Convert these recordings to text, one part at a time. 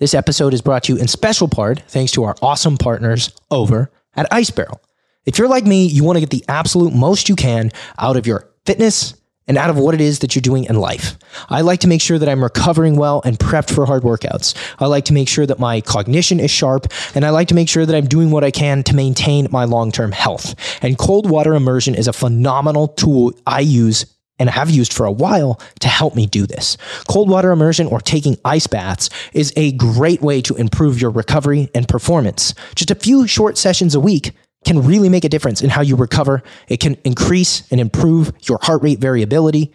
This episode is brought to you in special part thanks to our awesome partners over at Ice Barrel. If you're like me, you want to get the absolute most you can out of your fitness and out of what it is that you're doing in life. I like to make sure that I'm recovering well and prepped for hard workouts. I like to make sure that my cognition is sharp, and I like to make sure that I'm doing what I can to maintain my long term health. And cold water immersion is a phenomenal tool I use and have used for a while to help me do this. Cold water immersion or taking ice baths is a great way to improve your recovery and performance. Just a few short sessions a week can really make a difference in how you recover. It can increase and improve your heart rate variability.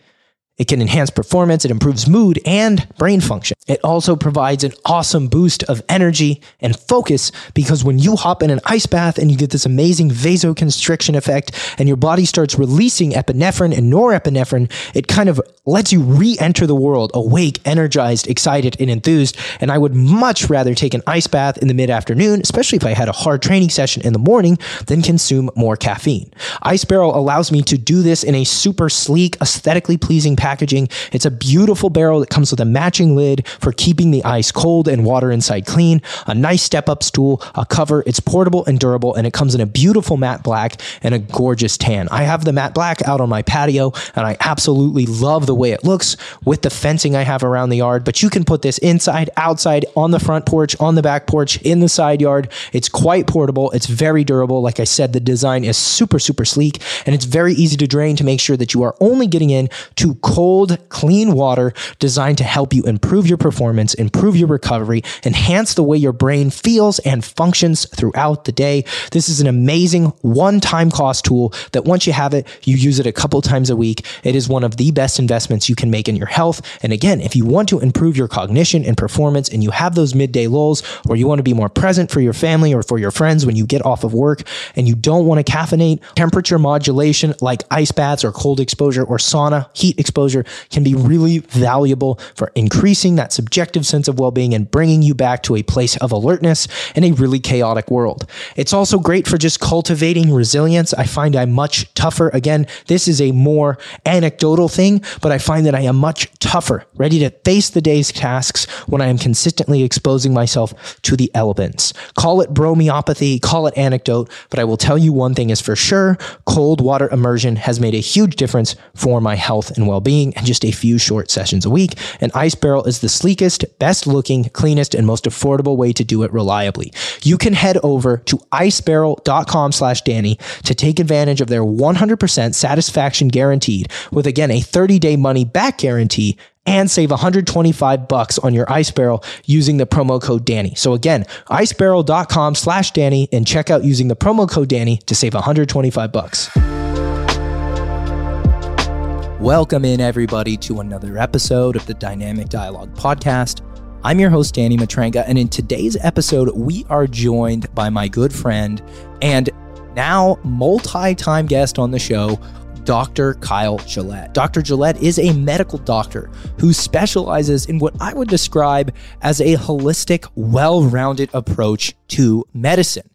It can enhance performance, it improves mood and brain function. It also provides an awesome boost of energy and focus because when you hop in an ice bath and you get this amazing vasoconstriction effect and your body starts releasing epinephrine and norepinephrine, it kind of lets you re enter the world awake, energized, excited, and enthused. And I would much rather take an ice bath in the mid afternoon, especially if I had a hard training session in the morning, than consume more caffeine. Ice Barrel allows me to do this in a super sleek, aesthetically pleasing packaging. It's a beautiful barrel that comes with a matching lid for keeping the ice cold and water inside clean, a nice step up stool, a cover. It's portable and durable, and it comes in a beautiful matte black and a gorgeous tan. I have the matte black out on my patio, and I absolutely love the way it looks with the fencing I have around the yard. But you can put this inside, outside, on the front porch, on the back porch, in the side yard. It's quite portable. It's very durable. Like I said, the design is super, super sleek, and it's very easy to drain to make sure that you are only getting in to cold, clean water designed to help you improve your performance, improve your recovery, enhance the way your brain feels and functions throughout the day. This is an amazing one time cost tool that once you have it, you use it a couple times a week. It is one of the best investments you can make in your health. And again, if you want to improve your cognition and performance and you have those midday lulls or you want to be more present for your family or for your friends when you get off of work and you don't want to caffeinate, temperature modulation like ice baths or cold exposure or sauna, heat exposure can be really valuable for increasing that subjective sense of well being and bringing you back to a place of alertness in a really chaotic world. It's also great for just cultivating resilience. I find I'm much tougher. Again, this is a more anecdotal thing, but I find that I am much tougher, ready to face the day's tasks when I am consistently exposing myself to the elements. Call it bromeopathy, call it anecdote, but I will tell you one thing is for sure cold water immersion has made a huge difference for my health and well being and just a few short sessions a week. An Ice Barrel is the sleekest, best looking, cleanest, and most affordable way to do it reliably. You can head over to icebarrel.com slash Danny to take advantage of their 100% satisfaction guaranteed with again a 30 day money back guarantee and save 125 bucks on your ice barrel using the promo code Danny. So again, icebarrel.com slash Danny and check out using the promo code Danny to save 125 bucks. Welcome in, everybody, to another episode of the Dynamic Dialogue Podcast. I'm your host, Danny Matranga, and in today's episode, we are joined by my good friend and now multi time guest on the show, Dr. Kyle Gillett. Dr. Gillett is a medical doctor who specializes in what I would describe as a holistic, well rounded approach to medicine.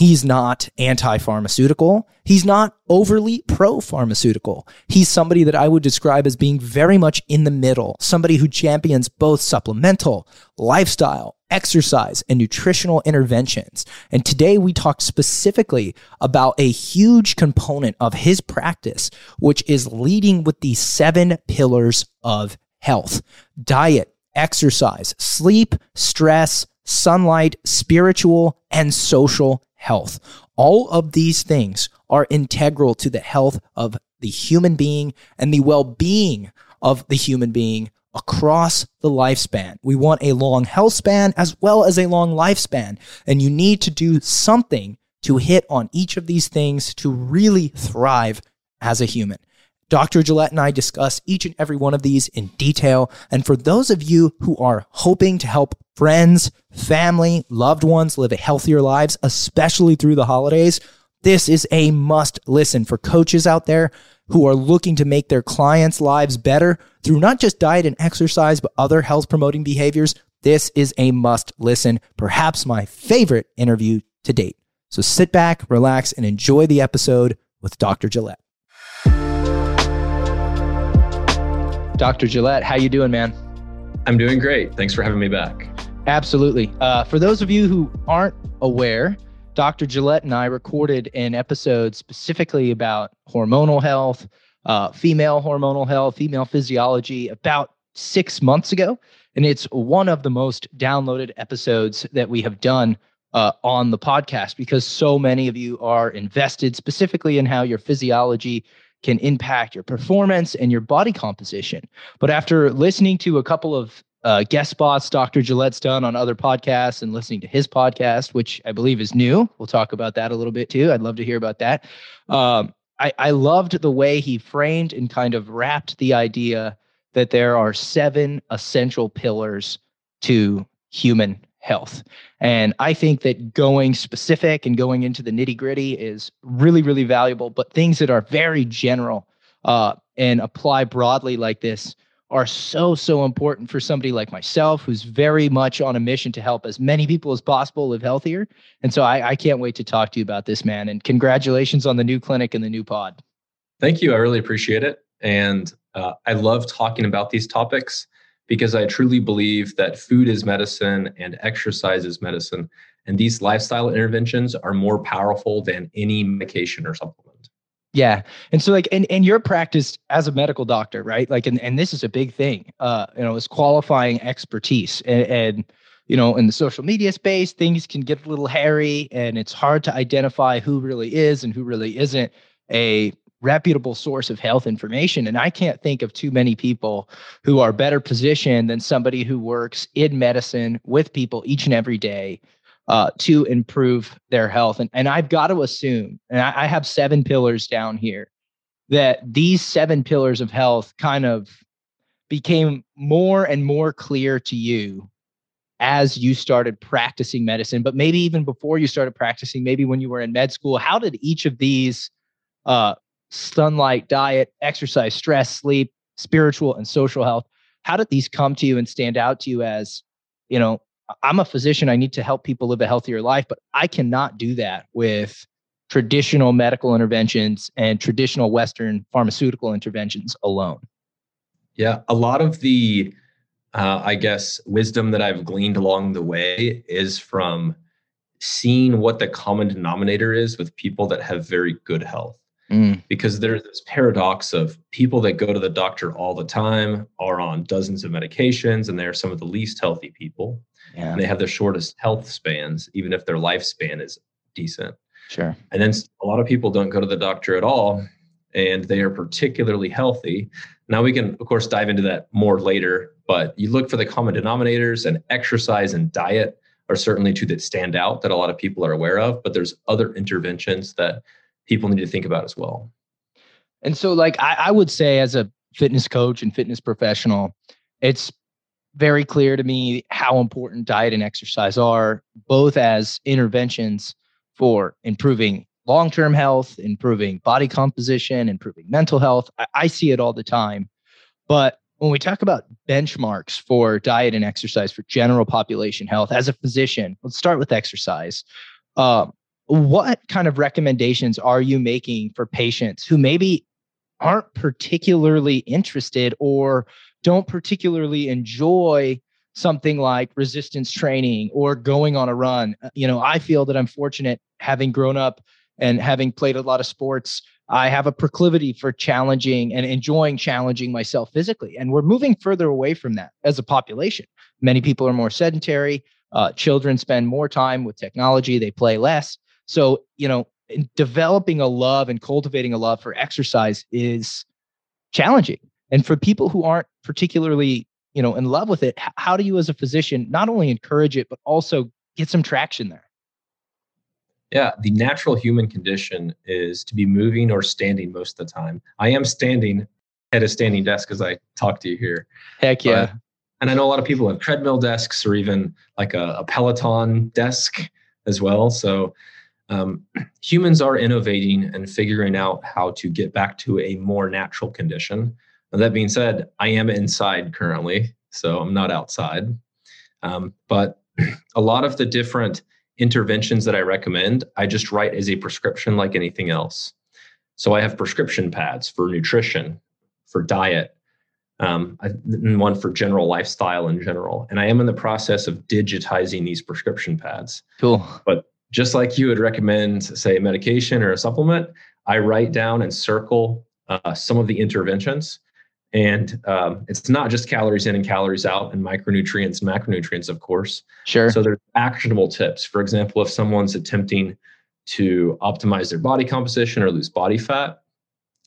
He's not anti pharmaceutical. He's not overly pro pharmaceutical. He's somebody that I would describe as being very much in the middle, somebody who champions both supplemental, lifestyle, exercise, and nutritional interventions. And today we talk specifically about a huge component of his practice, which is leading with the seven pillars of health diet, exercise, sleep, stress, sunlight, spiritual, and social health. All of these things are integral to the health of the human being and the well being of the human being across the lifespan. We want a long health span as well as a long lifespan. And you need to do something to hit on each of these things to really thrive as a human. Dr. Gillett and I discuss each and every one of these in detail. And for those of you who are hoping to help friends, family, loved ones live healthier lives, especially through the holidays, this is a must listen for coaches out there who are looking to make their clients' lives better through not just diet and exercise, but other health promoting behaviors. This is a must listen, perhaps my favorite interview to date. So sit back, relax, and enjoy the episode with Dr. Gillett. Dr. Gillett, how you doing, man? I'm doing great. Thanks for having me back. Absolutely. Uh, for those of you who aren't aware, Dr. Gillett and I recorded an episode specifically about hormonal health, uh, female hormonal health, female physiology about six months ago. And it's one of the most downloaded episodes that we have done uh, on the podcast because so many of you are invested specifically in how your physiology can impact your performance and your body composition. But after listening to a couple of uh, guest spots Dr. Gillett's done on other podcasts and listening to his podcast, which I believe is new. We'll talk about that a little bit too. I'd love to hear about that. Um, I, I loved the way he framed and kind of wrapped the idea that there are seven essential pillars to human health. And I think that going specific and going into the nitty gritty is really, really valuable. But things that are very general uh, and apply broadly like this are so, so important for somebody like myself who's very much on a mission to help as many people as possible live healthier. And so I, I can't wait to talk to you about this, man. And congratulations on the new clinic and the new pod. Thank you. I really appreciate it. And uh, I love talking about these topics because I truly believe that food is medicine and exercise is medicine. And these lifestyle interventions are more powerful than any medication or supplement. Yeah. And so like and, and your practice as a medical doctor, right? Like and, and this is a big thing. Uh, you know, is qualifying expertise. And, and you know, in the social media space, things can get a little hairy and it's hard to identify who really is and who really isn't a reputable source of health information. And I can't think of too many people who are better positioned than somebody who works in medicine with people each and every day uh, to improve their health. And, and I've got to assume, and I, I have seven pillars down here, that these seven pillars of health kind of became more and more clear to you as you started practicing medicine, but maybe even before you started practicing, maybe when you were in med school. How did each of these uh, sunlight, diet, exercise, stress, sleep, spiritual, and social health, how did these come to you and stand out to you as, you know, I'm a physician. I need to help people live a healthier life, but I cannot do that with traditional medical interventions and traditional Western pharmaceutical interventions alone. Yeah, a lot of the, uh, I guess, wisdom that I've gleaned along the way is from seeing what the common denominator is with people that have very good health. Mm. Because there's this paradox of people that go to the doctor all the time are on dozens of medications and they're some of the least healthy people. Yeah. And they have the shortest health spans, even if their lifespan is decent. Sure. And then a lot of people don't go to the doctor at all and they are particularly healthy. Now we can, of course, dive into that more later, but you look for the common denominators and exercise and diet are certainly two that stand out that a lot of people are aware of, but there's other interventions that people need to think about as well. And so, like, I, I would say, as a fitness coach and fitness professional, it's very clear to me how important diet and exercise are, both as interventions for improving long term health, improving body composition, improving mental health. I, I, see it all the time. But when we talk about benchmarks for diet and exercise for general population health, as a physician, let's start with exercise. Uh, what kind of recommendations are you making for patients who maybe aren't particularly interested or don't particularly enjoy something like resistance training or going on a run. Uh, you know, I feel that I'm fortunate having grown up and having played a lot of sports. I have a proclivity for challenging and enjoying challenging myself physically. And we're moving further away from that as a population. Many people are more sedentary. Uh, children spend more time with technology, they play less. So, you know, developing a love and cultivating a love for exercise is challenging. And for people who aren't particularly, you know, in love with it, how do you as a physician not only encourage it but also get some traction there? Yeah, the natural human condition is to be moving or standing most of the time. I am standing at a standing desk as I talk to you here. Heck yeah. But, and I know a lot of people have treadmill desks or even like a, a Peloton desk as well. So um, humans are innovating and figuring out how to get back to a more natural condition. That being said, I am inside currently, so I'm not outside. Um, but a lot of the different interventions that I recommend, I just write as a prescription like anything else. So I have prescription pads for nutrition, for diet, um, and one for general lifestyle in general. And I am in the process of digitizing these prescription pads. Cool. But just like you would recommend, say, a medication or a supplement, I write down and circle uh, some of the interventions. And um, it's not just calories in and calories out, and micronutrients macronutrients, of course. Sure. So there's actionable tips. For example, if someone's attempting to optimize their body composition or lose body fat,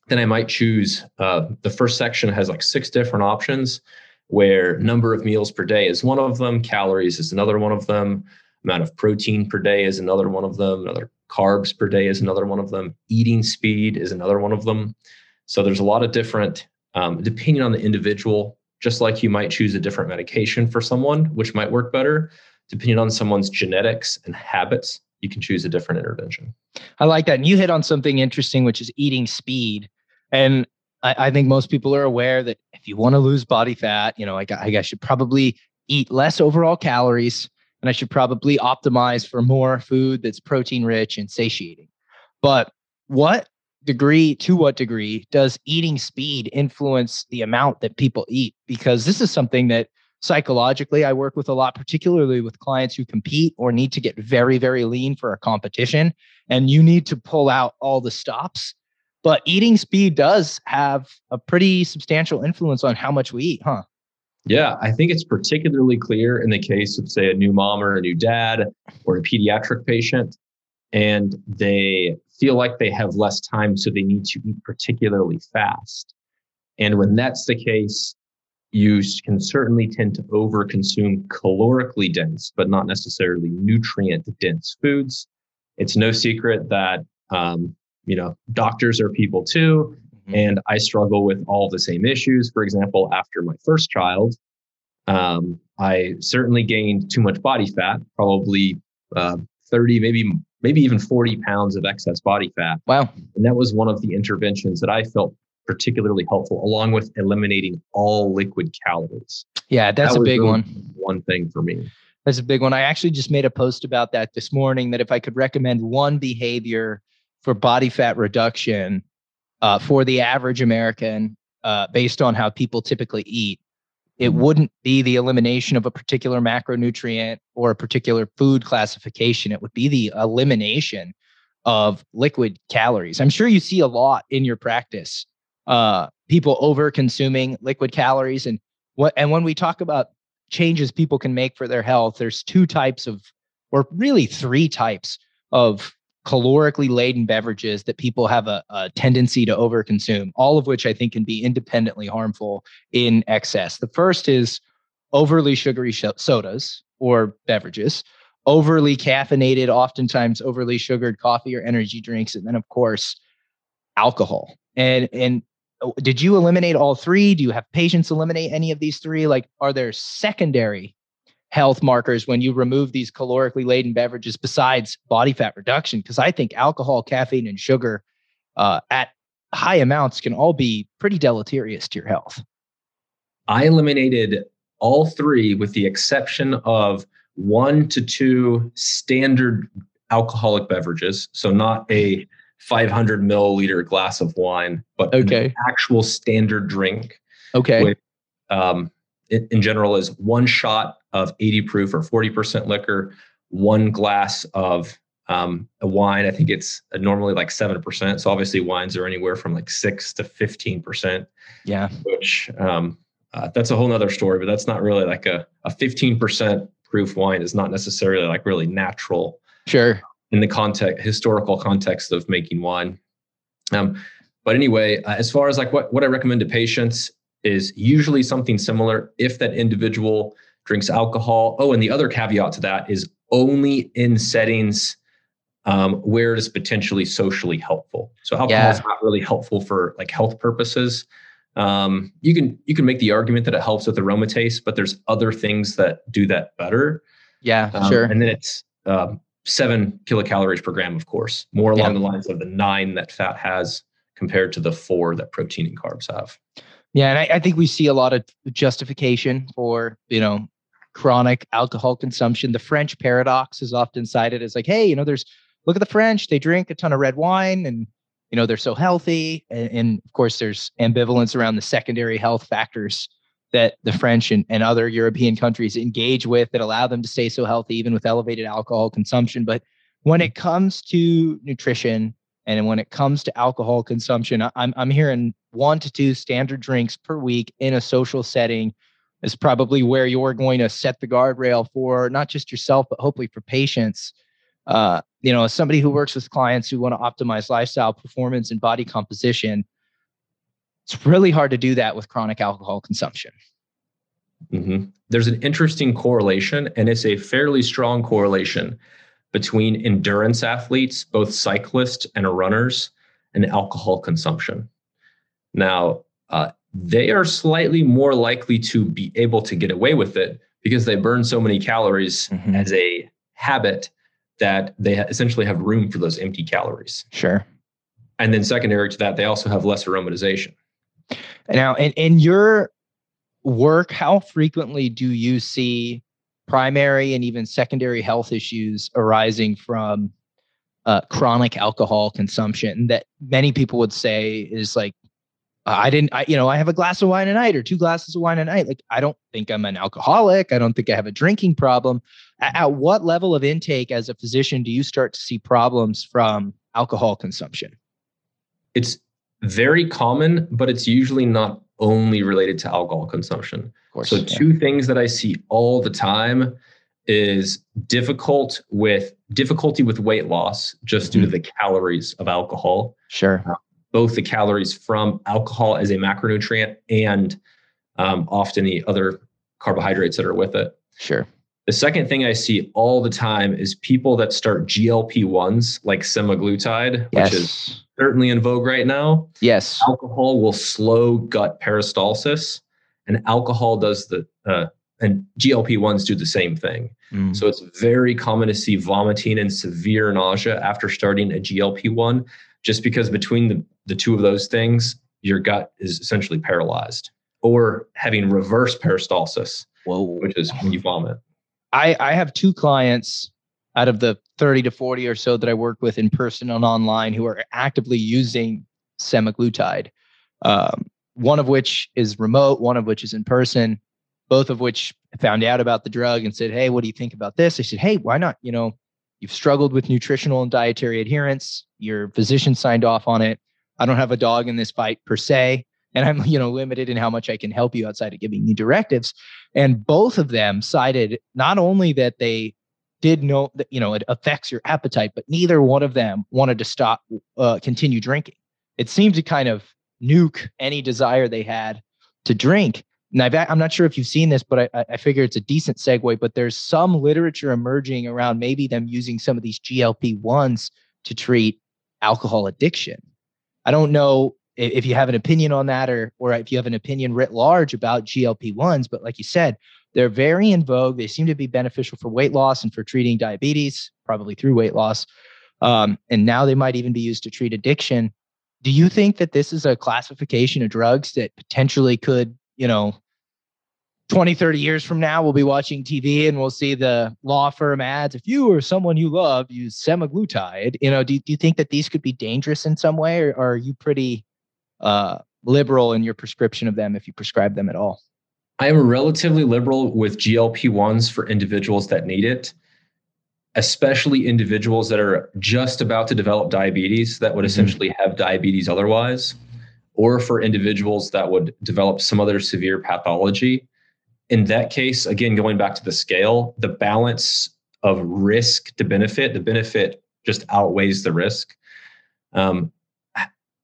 then I might choose uh, the first section has like six different options where number of meals per day is one of them, calories is another one of them, amount of protein per day is another one of them, another carbs per day is another one of them, eating speed is another one of them. So there's a lot of different, um, depending on the individual, just like you might choose a different medication for someone, which might work better, depending on someone's genetics and habits, you can choose a different intervention. I like that. And you hit on something interesting, which is eating speed. And I, I think most people are aware that if you want to lose body fat, you know, I, I guess you probably eat less overall calories and I should probably optimize for more food that's protein rich and satiating. But what degree, to what degree, does eating speed influence the amount that people eat? Because this is something that psychologically I work with a lot, particularly with clients who compete or need to get very, very lean for a competition. And you need to pull out all the stops. But eating speed does have a pretty substantial influence on how much we eat, huh? Yeah, I think it's particularly clear in the case of, say, a new mom or a new dad or a pediatric patient, and they feel like they have less time, so they need to eat particularly fast. And when that's the case, you can certainly tend to overconsume calorically dense, but not necessarily nutrient dense foods. It's no secret that, um, you know, doctors are people too. Mm-hmm. And I struggle with all the same issues. For example, after my first child, um, I certainly gained too much body fat, probably uh, 30, maybe maybe even 40 pounds of excess body fat. Wow. And that was one of the interventions that I felt particularly helpful, along with eliminating all liquid calories. Yeah, that's that a big really one. One thing for me. That's a big one. I actually just made a post about that this morning that if I could recommend one behavior for body fat reduction uh, for the average American uh, based on how people typically eat, it mm-hmm. wouldn't be the elimination of a particular macronutrient or a particular food classification. It would be the elimination of liquid calories. I'm sure you see a lot in your practice uh, people over consuming liquid calories and what and when we talk about changes people can make for their health there's two types of or really three types of calorically laden beverages that people have a, a tendency to overconsume all of which i think can be independently harmful in excess the first is overly sugary sh- sodas or beverages overly caffeinated oftentimes overly sugared coffee or energy drinks and then of course alcohol and and Oh, did you eliminate all three? Do you have patients eliminate any of these three? Like, are there secondary health markers when you remove these calorically laden beverages besides body fat reduction? Because I think alcohol, caffeine, and sugar uh, at high amounts can all be pretty deleterious to your health. I eliminated all three with the exception of one to two standard alcoholic beverages. So, not a 500 milliliter glass of wine, but okay. an actual standard drink. Okay. With, um, in, in general, is one shot of 80 proof or 40% liquor, one glass of um, a wine. I think it's normally like 7%. So obviously, wines are anywhere from like 6 to 15%. Yeah. Which um, uh, that's a whole nother story, but that's not really like a, a 15% proof wine is not necessarily like really natural. Sure in the context historical context of making wine. Um, but anyway, uh, as far as like what what I recommend to patients is usually something similar if that individual drinks alcohol. Oh, and the other caveat to that is only in settings um, where it is potentially socially helpful. So alcohol yeah. is not really helpful for like health purposes. Um, you can you can make the argument that it helps with aromatase, but there's other things that do that better. Yeah, um, sure. And then it's um, seven kilocalories per gram, of course, more along yeah. the lines of the nine that fat has compared to the four that protein and carbs have. Yeah, and I, I think we see a lot of justification for you know chronic alcohol consumption. The French paradox is often cited as like, hey, you know, there's look at the French; they drink a ton of red wine, and you know they're so healthy and, and, of course there's ambivalence around the secondary health factors that the french and, and other european countries engage with that allow them to stay so healthy even with elevated alcohol consumption but when it comes to nutrition and when it comes to alcohol consumption i'm, I'm hearing one to two standard drinks per week in a social setting is probably where you're going to set the guardrail for not just yourself but hopefully for patients uh, you know, as somebody who works with clients who want to optimize lifestyle performance and body composition, it's really hard to do that with chronic alcohol consumption. Mm-hmm. There's an interesting correlation, and it's a fairly strong correlation between endurance athletes, both cyclists and runners, and alcohol consumption. Now, uh, they are slightly more likely to be able to get away with it because they burn so many calories mm-hmm. as a habit that they essentially have room for those empty calories. Sure. And then secondary to that, they also have less aromatization. Now, in, in your work, how frequently do you see primary and even secondary health issues arising from uh, chronic alcohol consumption that many people would say is like I didn't, I, you know, I have a glass of wine a night or two glasses of wine a night. Like, I don't think I'm an alcoholic. I don't think I have a drinking problem. At, at what level of intake as a physician do you start to see problems from alcohol consumption? It's very common, but it's usually not only related to alcohol consumption. Course, so, yeah. two things that I see all the time is difficult with difficulty with weight loss just mm-hmm. due to mm-hmm. the calories of alcohol. Sure. Both the calories from alcohol as a macronutrient and um, often the other carbohydrates that are with it. Sure. The second thing I see all the time is people that start GLP 1s like semaglutide, yes. which is certainly in vogue right now. Yes. Alcohol will slow gut peristalsis, and alcohol does the, uh, and GLP 1s do the same thing. Mm. So it's very common to see vomiting and severe nausea after starting a GLP 1 just because between the, the two of those things, your gut is essentially paralyzed or having reverse peristalsis, Whoa. which is when you vomit. I, I have two clients out of the 30 to 40 or so that I work with in person and online who are actively using semaglutide, um, one of which is remote, one of which is in person, both of which found out about the drug and said, Hey, what do you think about this? I said, Hey, why not? You know, you've struggled with nutritional and dietary adherence. Your physician signed off on it. I don't have a dog in this fight per se and i'm you know limited in how much i can help you outside of giving you directives. And both of them cited not only that they did know that you know it affects your appetite but neither one of them wanted to stop uh, continue drinking. It seemed to kind of nuke any desire they had to drink now, I'm not sure if you've seen this, but I, I figure it's a decent segue. But there's some literature emerging around maybe them using some of these GLP 1s to treat alcohol addiction. I don't know if you have an opinion on that or, or if you have an opinion writ large about GLP 1s, but like you said, they're very in vogue. They seem to be beneficial for weight loss and for treating diabetes, probably through weight loss. Um, and now they might even be used to treat addiction. Do you think that this is a classification of drugs that potentially could, you know, 20, 30 years from now, we'll be watching TV and we'll see the law firm ads. If you or someone you love use semaglutide, you know, do, do you think that these could be dangerous in some way, or, or are you pretty uh, liberal in your prescription of them if you prescribe them at all? I am relatively liberal with GLP 1s for individuals that need it, especially individuals that are just about to develop diabetes that would mm-hmm. essentially have diabetes otherwise, or for individuals that would develop some other severe pathology in that case, again, going back to the scale, the balance of risk to benefit, the benefit just outweighs the risk. Um,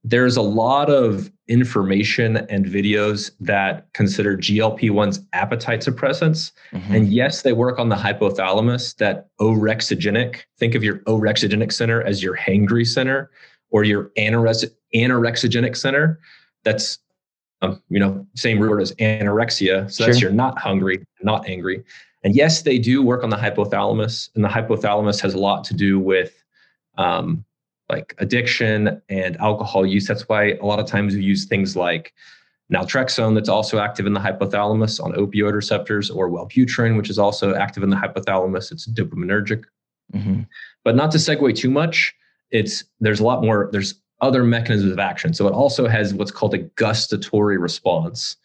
there's a lot of information and videos that consider GLP 1s appetite suppressants. Mm-hmm. And yes, they work on the hypothalamus, that orexigenic. Think of your orexigenic center as your hangry center or your anorex- anorexigenic center. That's um, you know, same word as anorexia. So that's you're not hungry, not angry. And yes, they do work on the hypothalamus, and the hypothalamus has a lot to do with um, like addiction and alcohol use. That's why a lot of times we use things like naltrexone, that's also active in the hypothalamus on opioid receptors, or Wellbutrin, which is also active in the hypothalamus. It's dopaminergic. Mm-hmm. But not to segue too much, it's there's a lot more. There's other mechanisms of action. So it also has what's called a gustatory response,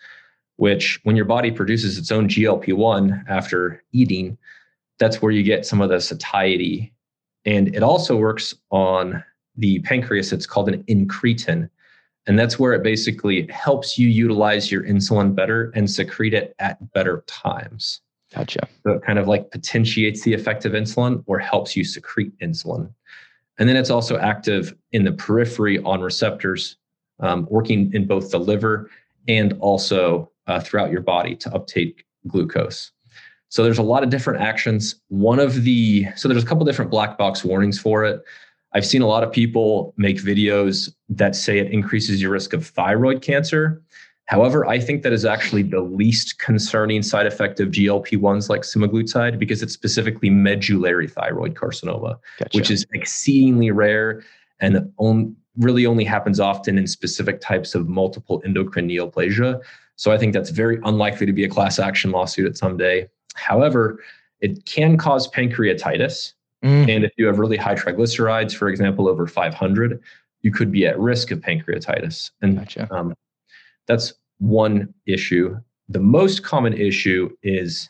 which when your body produces its own GLP 1 after eating, that's where you get some of the satiety. And it also works on the pancreas. It's called an incretin. And that's where it basically helps you utilize your insulin better and secrete it at better times. Gotcha. So it kind of like potentiates the effect of insulin or helps you secrete insulin. And then it's also active in the periphery on receptors, um, working in both the liver and also uh, throughout your body to uptake glucose. So there's a lot of different actions. One of the, so there's a couple different black box warnings for it. I've seen a lot of people make videos that say it increases your risk of thyroid cancer. However, I think that is actually the least concerning side effect of GLP 1s like semaglutide because it's specifically medullary thyroid carcinoma, gotcha. which is exceedingly rare and on, really only happens often in specific types of multiple endocrine neoplasia. So I think that's very unlikely to be a class action lawsuit at some day. However, it can cause pancreatitis. Mm. And if you have really high triglycerides, for example, over 500, you could be at risk of pancreatitis. And gotcha. um, that's one issue. The most common issue is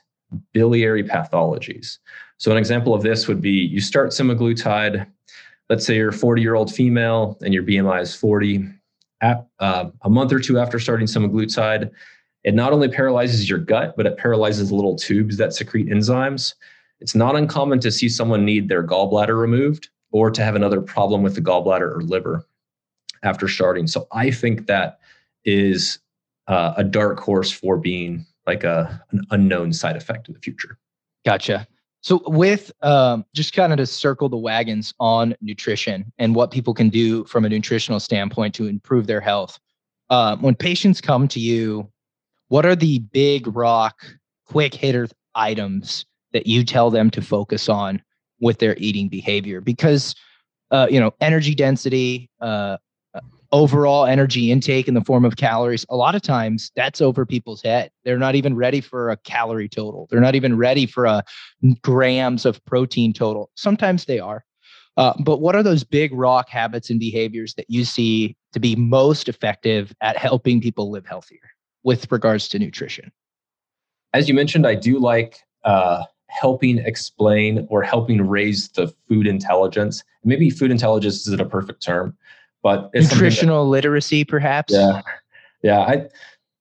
biliary pathologies. So, an example of this would be you start semaglutide. Let's say you're a 40 year old female and your BMI is 40. At, uh, a month or two after starting semaglutide, it not only paralyzes your gut, but it paralyzes little tubes that secrete enzymes. It's not uncommon to see someone need their gallbladder removed or to have another problem with the gallbladder or liver after starting. So I think that is uh, a dark horse for being like a an unknown side effect in the future. Gotcha. So with um, just kind of to circle the wagons on nutrition and what people can do from a nutritional standpoint to improve their health. Um, when patients come to you, what are the big rock, quick hitter items that you tell them to focus on with their eating behavior? Because uh, you know, energy density, uh, overall energy intake in the form of calories, a lot of times that's over people's head. They're not even ready for a calorie total. They're not even ready for a grams of protein total. Sometimes they are. Uh, but what are those big rock habits and behaviors that you see to be most effective at helping people live healthier with regards to nutrition? As you mentioned, I do like uh, helping explain or helping raise the food intelligence. Maybe food intelligence isn't a perfect term, but nutritional that, literacy, perhaps. Yeah, yeah. I,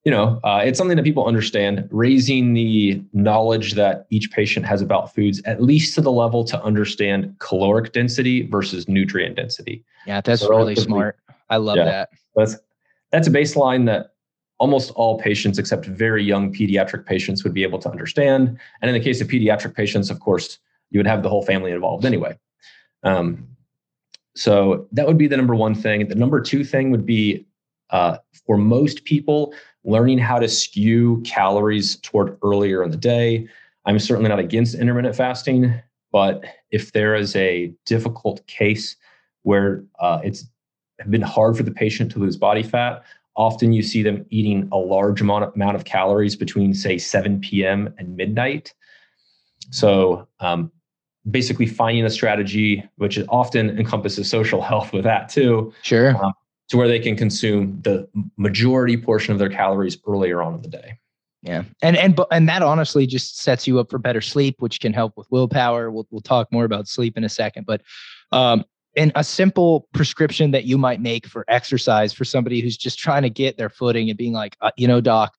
you know, uh, it's something that people understand. Raising the knowledge that each patient has about foods, at least to the level to understand caloric density versus nutrient density. Yeah, that's so really smart. I love yeah, that. That's that's a baseline that almost all patients, except very young pediatric patients, would be able to understand. And in the case of pediatric patients, of course, you would have the whole family involved anyway. Um, so that would be the number one thing. The number two thing would be uh, for most people, learning how to skew calories toward earlier in the day. I'm certainly not against intermittent fasting, but if there is a difficult case where uh, it's been hard for the patient to lose body fat, often you see them eating a large amount of calories between, say, 7 p.m. and midnight. So um, basically finding a strategy which often encompasses social health with that too. Sure. Um, to where they can consume the majority portion of their calories earlier on in the day. Yeah. And and and that honestly just sets you up for better sleep, which can help with willpower. We'll we'll talk more about sleep in a second, but um and a simple prescription that you might make for exercise for somebody who's just trying to get their footing and being like, uh, you know, doc,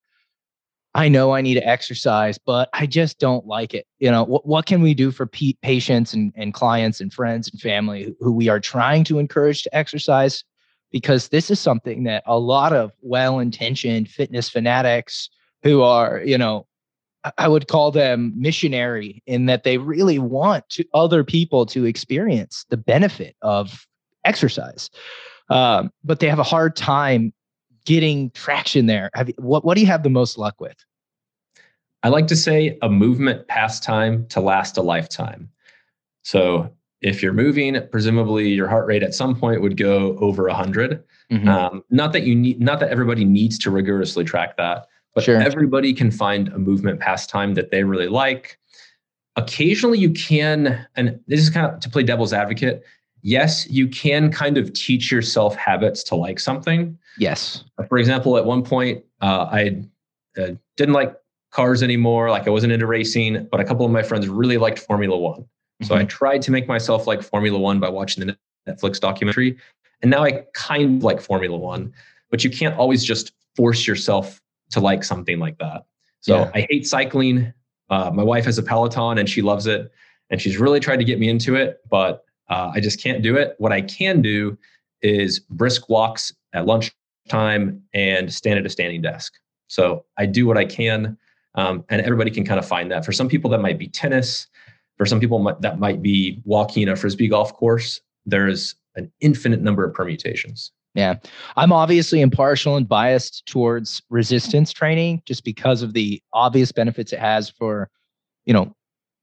I know I need to exercise, but I just don't like it. You know, what, what can we do for p- patients and, and clients and friends and family who we are trying to encourage to exercise? Because this is something that a lot of well intentioned fitness fanatics who are, you know, I would call them missionary in that they really want to other people to experience the benefit of exercise. Um, but they have a hard time getting traction there? Have you, what what do you have the most luck with? I like to say a movement pastime to last a lifetime. So if you're moving, presumably your heart rate at some point would go over 100. Mm-hmm. Um, not that you need, not that everybody needs to rigorously track that, but sure. everybody can find a movement pastime that they really like. Occasionally, you can, and this is kind of to play devil's advocate. Yes, you can kind of teach yourself habits to like something. Yes. For example, at one point, uh, I uh, didn't like cars anymore. Like I wasn't into racing, but a couple of my friends really liked Formula One. Mm-hmm. So I mm-hmm. tried to make myself like Formula One by watching the Netflix documentary. And now I kind of like Formula One, but you can't always just force yourself to like something like that. So yeah. I hate cycling. Uh, my wife has a Peloton and she loves it. And she's really tried to get me into it, but uh, I just can't do it. What I can do is brisk walks at lunchtime and stand at a standing desk. So I do what I can. Um, and everybody can kind of find that. For some people, that might be tennis. For some people, that might be walking a frisbee golf course. There's an infinite number of permutations. Yeah. I'm obviously impartial and biased towards resistance training just because of the obvious benefits it has for, you know,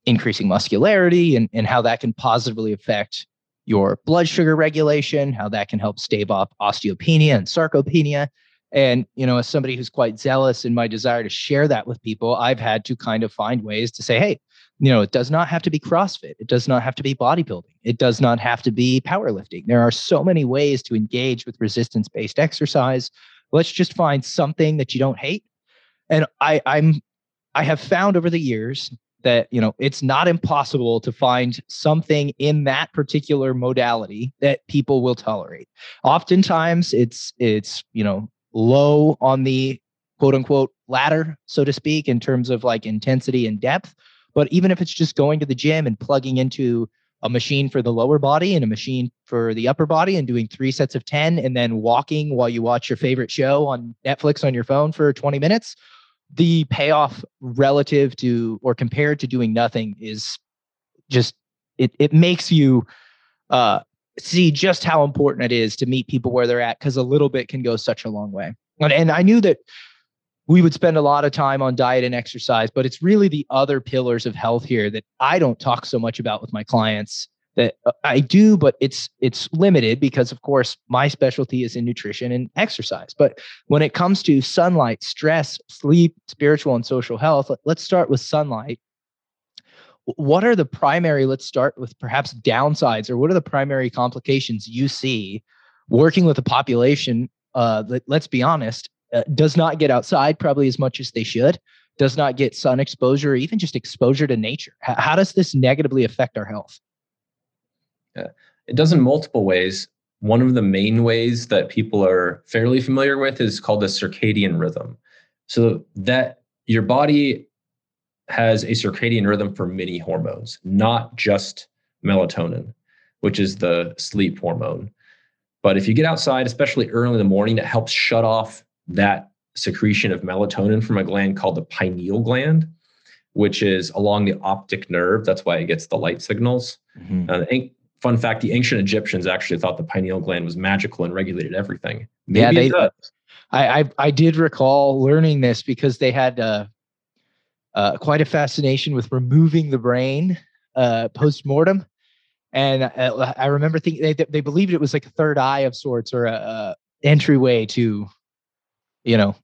increasing muscularity and, and how that can positively affect your blood sugar regulation, how that can help stave off osteopenia and sarcopenia. And, you know, as somebody who's quite zealous in my desire to share that with people, I've had to kind of find ways to say, hey, you know, it does not have to be CrossFit. It does not have to be bodybuilding. It does not have to be powerlifting. There are so many ways to engage with resistance based exercise. Let's just find something that you don't hate. And I, I'm, I have found over the years that you know it's not impossible to find something in that particular modality that people will tolerate. Oftentimes it's it's you know low on the quote unquote ladder so to speak in terms of like intensity and depth. But even if it's just going to the gym and plugging into a machine for the lower body and a machine for the upper body and doing three sets of 10 and then walking while you watch your favorite show on Netflix on your phone for 20 minutes, the payoff relative to or compared to doing nothing is just it it makes you uh see just how important it is to meet people where they're at because a little bit can go such a long way. And, and I knew that we would spend a lot of time on diet and exercise, but it's really the other pillars of health here that I don't talk so much about with my clients that uh, I do, but it's it's limited because of course my specialty is in nutrition and exercise. But when it comes to sunlight, stress, sleep, spiritual and social health, let's start with sunlight. What are the primary, let's start with perhaps downsides or what are the primary complications you see working with a population uh, that, let's be honest, uh, does not get outside probably as much as they should, does not get sun exposure, even just exposure to nature. How does this negatively affect our health? Yeah. It does in multiple ways. One of the main ways that people are fairly familiar with is called the circadian rhythm. So that your body has a circadian rhythm for many hormones, not just melatonin, which is the sleep hormone. But if you get outside, especially early in the morning, it helps shut off that secretion of melatonin from a gland called the pineal gland, which is along the optic nerve. That's why it gets the light signals. Mm-hmm. Uh, fun fact the ancient Egyptians actually thought the pineal gland was magical and regulated everything. Maybe yeah, they, I, I, I did recall learning this because they had uh, uh, quite a fascination with removing the brain uh, post mortem. And uh, I remember thinking they, they believed it was like a third eye of sorts or a, a entryway to you know,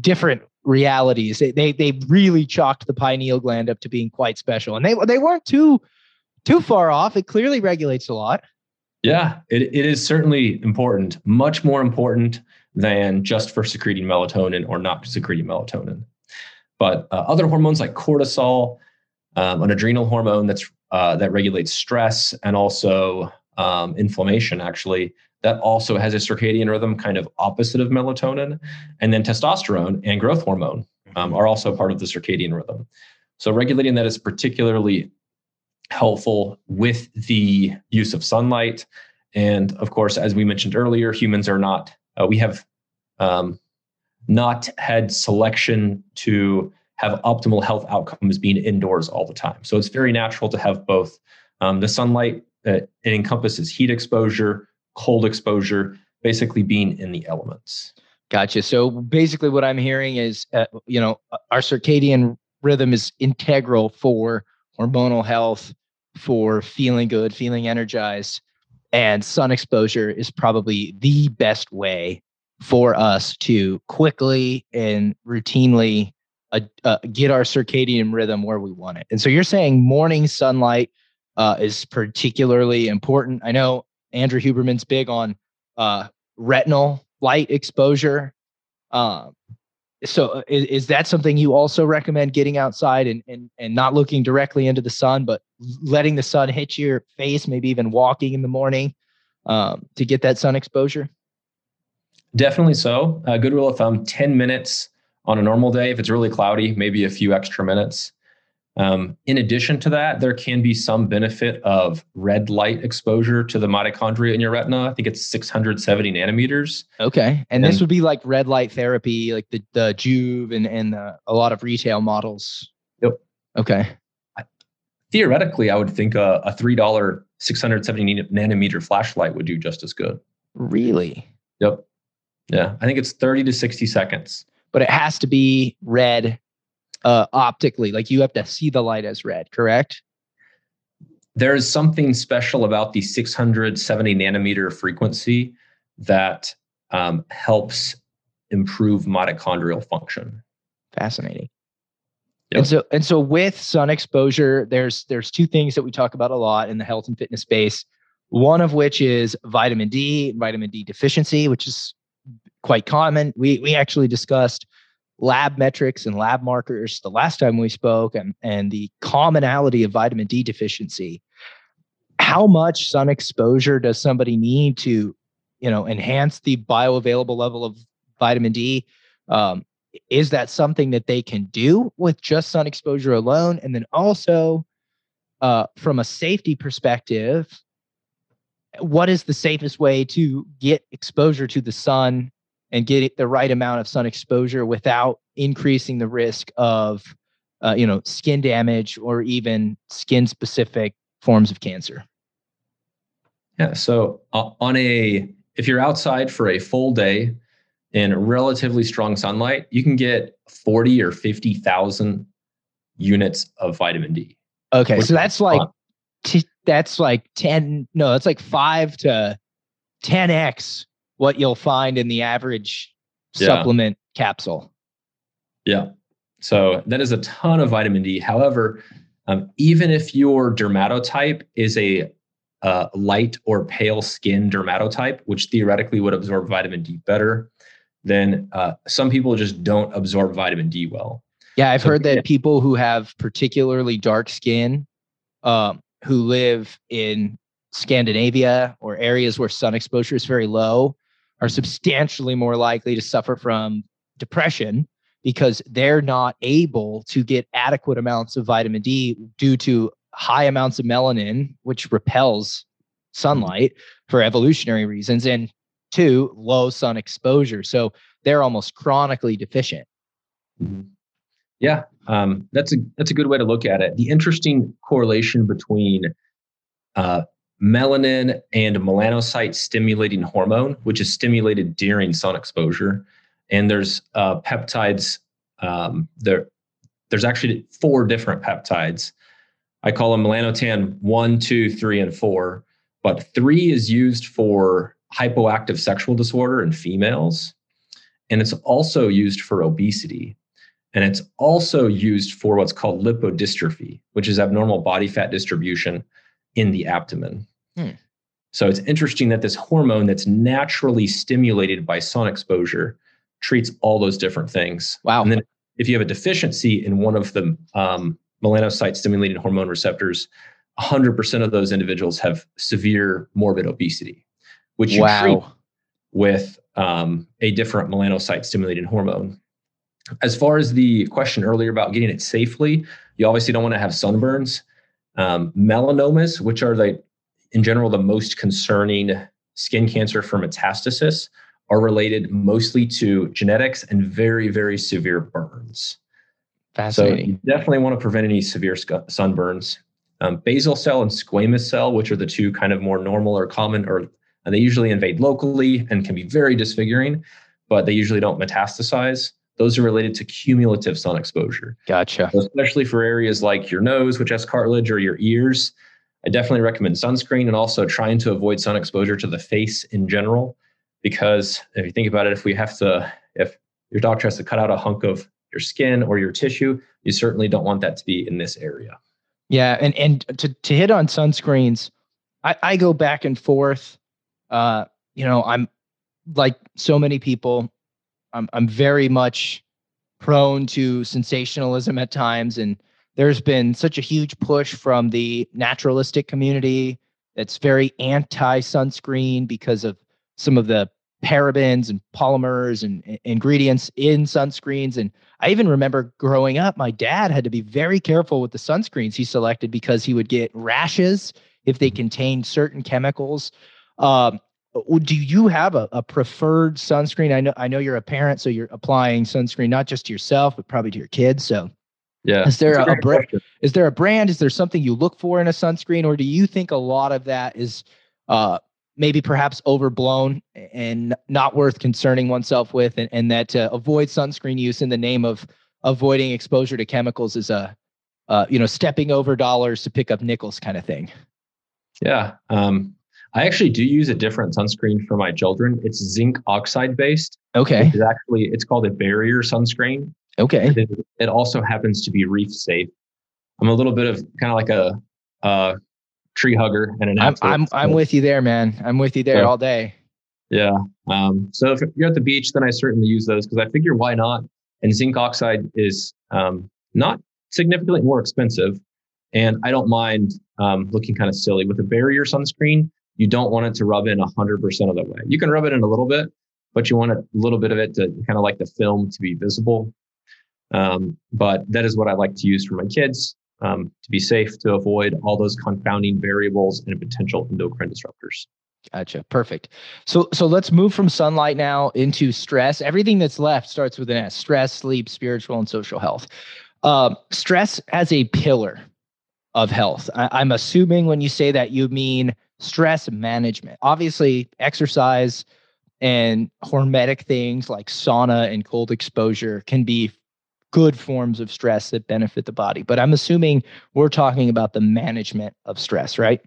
different realities. They, they they really chalked the pineal gland up to being quite special, and they they weren't too too far off. It clearly regulates a lot. Yeah, it, it is certainly important, much more important than just for secreting melatonin or not secreting melatonin. But uh, other hormones like cortisol, um, an adrenal hormone that's uh, that regulates stress and also um, inflammation, actually that also has a circadian rhythm kind of opposite of melatonin. And then testosterone and growth hormone um, are also part of the circadian rhythm. So regulating that is particularly helpful with the use of sunlight. And of course, as we mentioned earlier, humans are not, uh, we have um, not had selection to have optimal health outcomes being indoors all the time. So it's very natural to have both. Um, the sunlight, uh, it encompasses heat exposure, cold exposure, basically being in the elements. Gotcha. So basically, what I'm hearing is, uh, you know, our circadian rhythm is integral for hormonal health, for feeling good, feeling energized, and sun exposure is probably the best way for us to quickly and routinely uh, uh, get our circadian rhythm where we want it. And so you're saying morning sunlight uh, is particularly important. I know Andrew Huberman's big on uh, retinal light exposure. Uh, so uh, is, is that something you also recommend getting outside and, and, and not looking directly into the sun, but letting the sun hit your face, maybe even walking in the morning um, to get that sun exposure? Definitely so. A good rule of thumb 10 minutes on a normal day. If it's really cloudy, maybe a few extra minutes. Um, in addition to that, there can be some benefit of red light exposure to the mitochondria in your retina. I think it's 670 nanometers. Okay. And, and this would be like red light therapy, like the, the Joovv and, and the, a lot of retail models. Yep. Okay. I, theoretically, I would think a, a $3 670 nanometer flashlight would do just as good. Really? Yep. Yeah. I think it's 30 to 60 seconds. But it has to be red uh, optically. Like you have to see the light as red, correct? There is something special about the 670 nanometer frequency that um, helps improve mitochondrial function. Fascinating. Yep. And so and so with sun exposure, there's there's two things that we talk about a lot in the health and fitness space. One of which is vitamin D, vitamin D deficiency, which is quite common. We we actually discussed lab metrics and lab markers the last time we spoke and, and the commonality of vitamin D deficiency. How much sun exposure does somebody need to, you know, enhance the bioavailable level of vitamin D? Um, is that something that they can do with just sun exposure alone? And then also, uh, from a safety perspective, what is the safest way to get exposure to the sun and get the right amount of sun exposure without increasing the risk of uh, you know skin damage or even skin specific forms of cancer. Yeah so uh, on a if you're outside for a full day in relatively strong sunlight you can get 40 or 50,000 units of vitamin D. Okay so that's like t- that's like 10 no that's like 5 to 10x what you'll find in the average yeah. supplement capsule. Yeah. So that is a ton of vitamin D. However, um, even if your dermatotype is a uh, light or pale skin dermatotype, which theoretically would absorb vitamin D better, then uh, some people just don't absorb vitamin D well. Yeah, I've so, heard that yeah. people who have particularly dark skin, um, who live in Scandinavia or areas where sun exposure is very low, are substantially more likely to suffer from depression because they're not able to get adequate amounts of vitamin D due to high amounts of melanin, which repels sunlight for evolutionary reasons, and two, low sun exposure. So they're almost chronically deficient. Yeah, um, that's a that's a good way to look at it. The interesting correlation between uh, melanin and melanocyte stimulating hormone, which is stimulated during sun exposure. And there's uh, peptides. Um, there, there's actually four different peptides. I call them melanotan one, two, three, and four. But three is used for hypoactive sexual disorder in females. And it's also used for obesity. And it's also used for what's called lipodystrophy, which is abnormal body fat distribution in the abdomen. Hmm. So it's interesting that this hormone that's naturally stimulated by sun exposure treats all those different things. Wow. And then if you have a deficiency in one of the um, melanocyte stimulating hormone receptors, 100% of those individuals have severe morbid obesity, which you wow. treat with um, a different melanocyte stimulating hormone. As far as the question earlier about getting it safely, you obviously don't want to have sunburns. Um, melanomas, which are the in general, the most concerning skin cancer for metastasis are related mostly to genetics and very, very severe burns. Fascinating. So you definitely want to prevent any severe sunburns. Um, basal cell and squamous cell, which are the two kind of more normal or common, or and they usually invade locally and can be very disfiguring, but they usually don't metastasize. Those are related to cumulative sun exposure. Gotcha. So especially for areas like your nose, which has cartilage, or your ears, I definitely recommend sunscreen and also trying to avoid sun exposure to the face in general. Because if you think about it, if we have to, if your doctor has to cut out a hunk of your skin or your tissue, you certainly don't want that to be in this area. Yeah, and and to to hit on sunscreens, I, I go back and forth. Uh, you know, I'm like so many people, I'm I'm very much prone to sensationalism at times, and there's been such a huge push from the naturalistic community that's very anti sunscreen because of some of the parabens and polymers and, and ingredients in sunscreens. And I even remember growing up, my dad had to be very careful with the sunscreens he selected because he would get rashes if they mm-hmm. contained certain chemicals. Um, do you have a, a, preferred sunscreen? I know I know you're a parent, so you're applying sunscreen not just to yourself, but probably to your kids. So yeah. Is there a, a brand? Is there a brand? Is there something you look for in a sunscreen, or do you think a lot of that is uh, maybe perhaps overblown and not worth concerning oneself with, and, and that to avoid sunscreen use in the name of avoiding exposure to chemicals is a uh, you know stepping over dollars to pick up nickels kind of thing. Yeah, um, I actually do use a different sunscreen for my children. It's zinc oxide based. Okay. It's actually it's called a barrier sunscreen. Okay. It, it also happens to be reef safe. I'm a little bit of kind of like a, a tree hugger and an. I'm I'm, I'm with you there, man. I'm with you there all day. Yeah. Um, so if you're at the beach, then I certainly use those because I figure why not? And zinc oxide is um, not significantly more expensive, and I don't mind um, looking kind of silly with a barrier sunscreen. You don't want it to rub in 100% of the way. You can rub it in a little bit, but you want a little bit of it to kind of like the film to be visible. Um, but that is what I like to use for my kids um, to be safe, to avoid all those confounding variables and potential endocrine disruptors. Gotcha. Perfect. So so let's move from sunlight now into stress. Everything that's left starts with an S: stress, sleep, spiritual, and social health. Uh, stress as a pillar of health. I, I'm assuming when you say that you mean stress management. Obviously, exercise and hormetic things like sauna and cold exposure can be good forms of stress that benefit the body. But I'm assuming we're talking about the management of stress, right?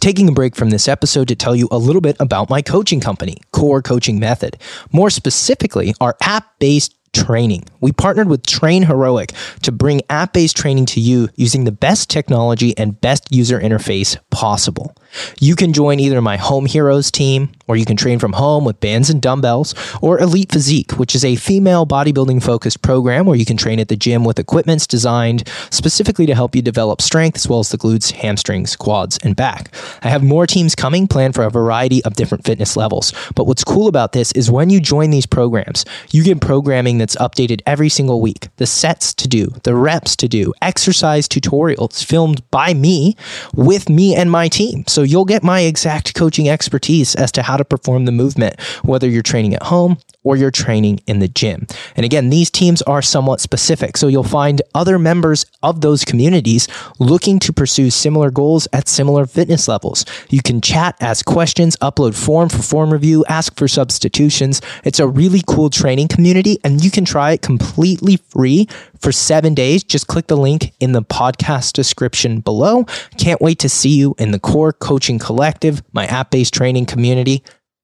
Taking a break from this episode to tell you a little bit about my coaching company, Core Coaching Method. More specifically, our app based training. We partnered with Train Heroic to bring app based training to you using the best technology and best user interface possible. You can join either my Home Heroes team, or you can train from home with bands and dumbbells, or Elite Physique, which is a female bodybuilding focused program where you can train at the gym with equipments designed specifically to help you develop strength as well as the glutes, hamstrings, quads, and back. I have more teams coming planned for a variety of different fitness levels. But what's cool about this is when you join these programs, you get programming that's updated every single week, the sets to do, the reps to do, exercise tutorials filmed by me with me and my team. So you'll get my exact coaching expertise as to how to perform the movement, whether you're training at home or you're training in the gym. And again, these teams are somewhat specific. So you'll find other members of those communities looking to pursue similar goals at similar fitness levels. You can chat, ask questions, upload form for form review, ask for substitutions. It's a really cool training community and you can try it completely free for seven days. Just click the link in the podcast description below. Can't wait to see you in the Core Coaching Collective, my app based training community.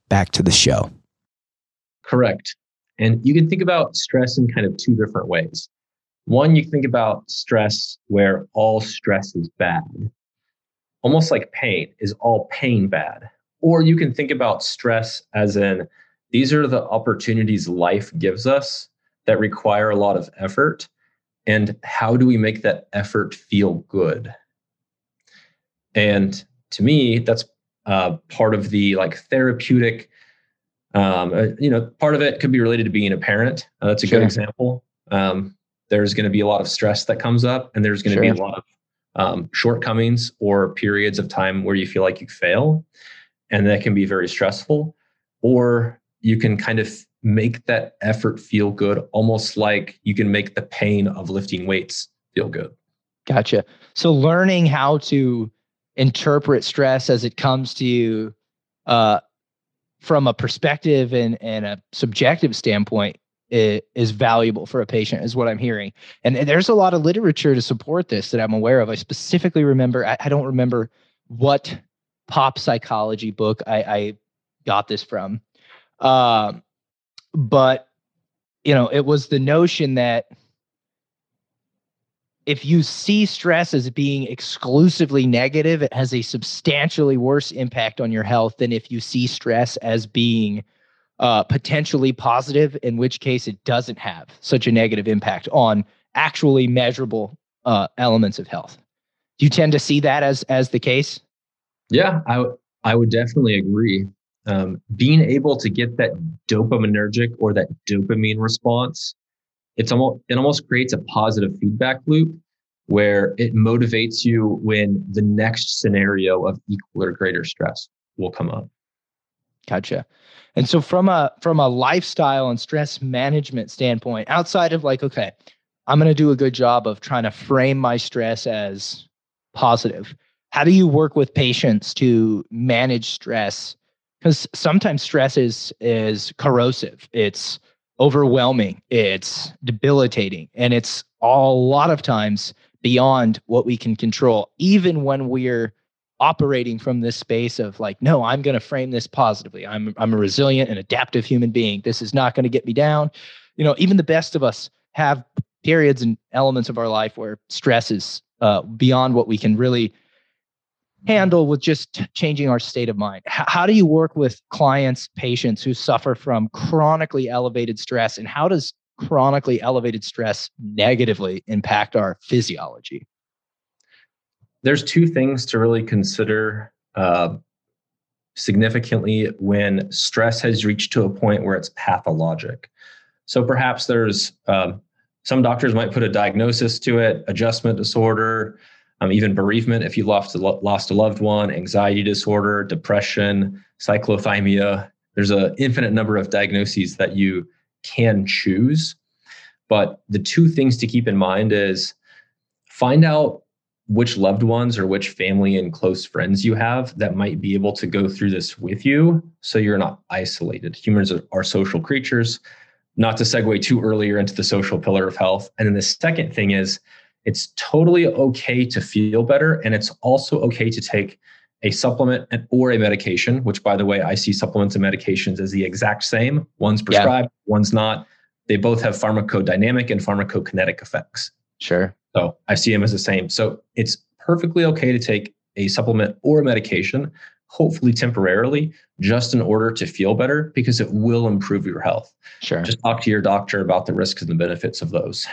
Back to the show. Correct. And you can think about stress in kind of two different ways. One, you can think about stress where all stress is bad, almost like pain. Is all pain bad? Or you can think about stress as in these are the opportunities life gives us that require a lot of effort. And how do we make that effort feel good? And to me, that's uh, part of the like therapeutic um, uh, you know, part of it could be related to being a parent. Uh, that's a sure. good example. Um, there's going to be a lot of stress that comes up, and there's going to sure. be a lot of um, shortcomings or periods of time where you feel like you fail, and that can be very stressful. Or you can kind of make that effort feel good, almost like you can make the pain of lifting weights feel good. Gotcha. So learning how to interpret stress as it comes to you uh, from a perspective and, and a subjective standpoint is valuable for a patient is what i'm hearing and, there's a lot of literature to support this that i'm aware of i specifically remember i, I don't remember what pop psychology book i, I got this from um, but you know it was the notion that if you see stress as being exclusively negative, it has a substantially worse impact on your health than if you see stress as being uh, potentially positive, in which case it doesn't have such a negative impact on actually measurable uh, elements of health. Do you tend to see that as as the case? Yeah, I I would definitely agree. Um, being able to get that dopaminergic or that dopamine response, it's almost it almost creates a positive feedback loop where it motivates you when the next scenario of equal or greater stress will come up. Gotcha. And so from a from a lifestyle and stress management standpoint, outside of like, okay, I'm going to do a good job of trying to frame my stress as positive. How do you work with patients to manage stress? Because sometimes stress is is corrosive. It's overwhelming. It's debilitating, and it's a lot of times beyond what we can control. Even when we're operating from this space of like, no, I'm going to frame this positively. I'm I'm a resilient and adaptive human being. This is not going to get me down. You know, even the best of us have periods and elements of our life where stress is uh, beyond what we can really handle with just changing our state of mind. How do you work with clients, patients who suffer from chronically elevated stress, and how does chronically elevated stress negatively impact our physiology? there's two things to really consider uh, significantly when stress has reached to a point where it's pathologic. So perhaps there's um, some doctors might put a diagnosis to it, adjustment disorder, um, even bereavement if you lost a, lost a loved one, anxiety disorder, depression, cyclothymia. There's an infinite number of diagnoses that you can choose. But the two things to keep in mind is find out which loved ones or which family and close friends you have that might be able to go through this with you so you're not isolated. Humans are, are, social creatures, not to segue too earlier into the social pillar of health. And then the second thing is it's totally okay to feel better and it's also okay to take a supplement or a medication, which by the way, I see supplements and medications as the exact same. One's prescribed, yeah. one's not. They both have pharmacodynamic and pharmacokinetic effects. Sure. So I see them as the same. So it's perfectly okay to take a supplement or a medication, hopefully temporarily, just in order to feel better because it will improve your health. Sure. Just talk to your doctor about the risks and the benefits of those.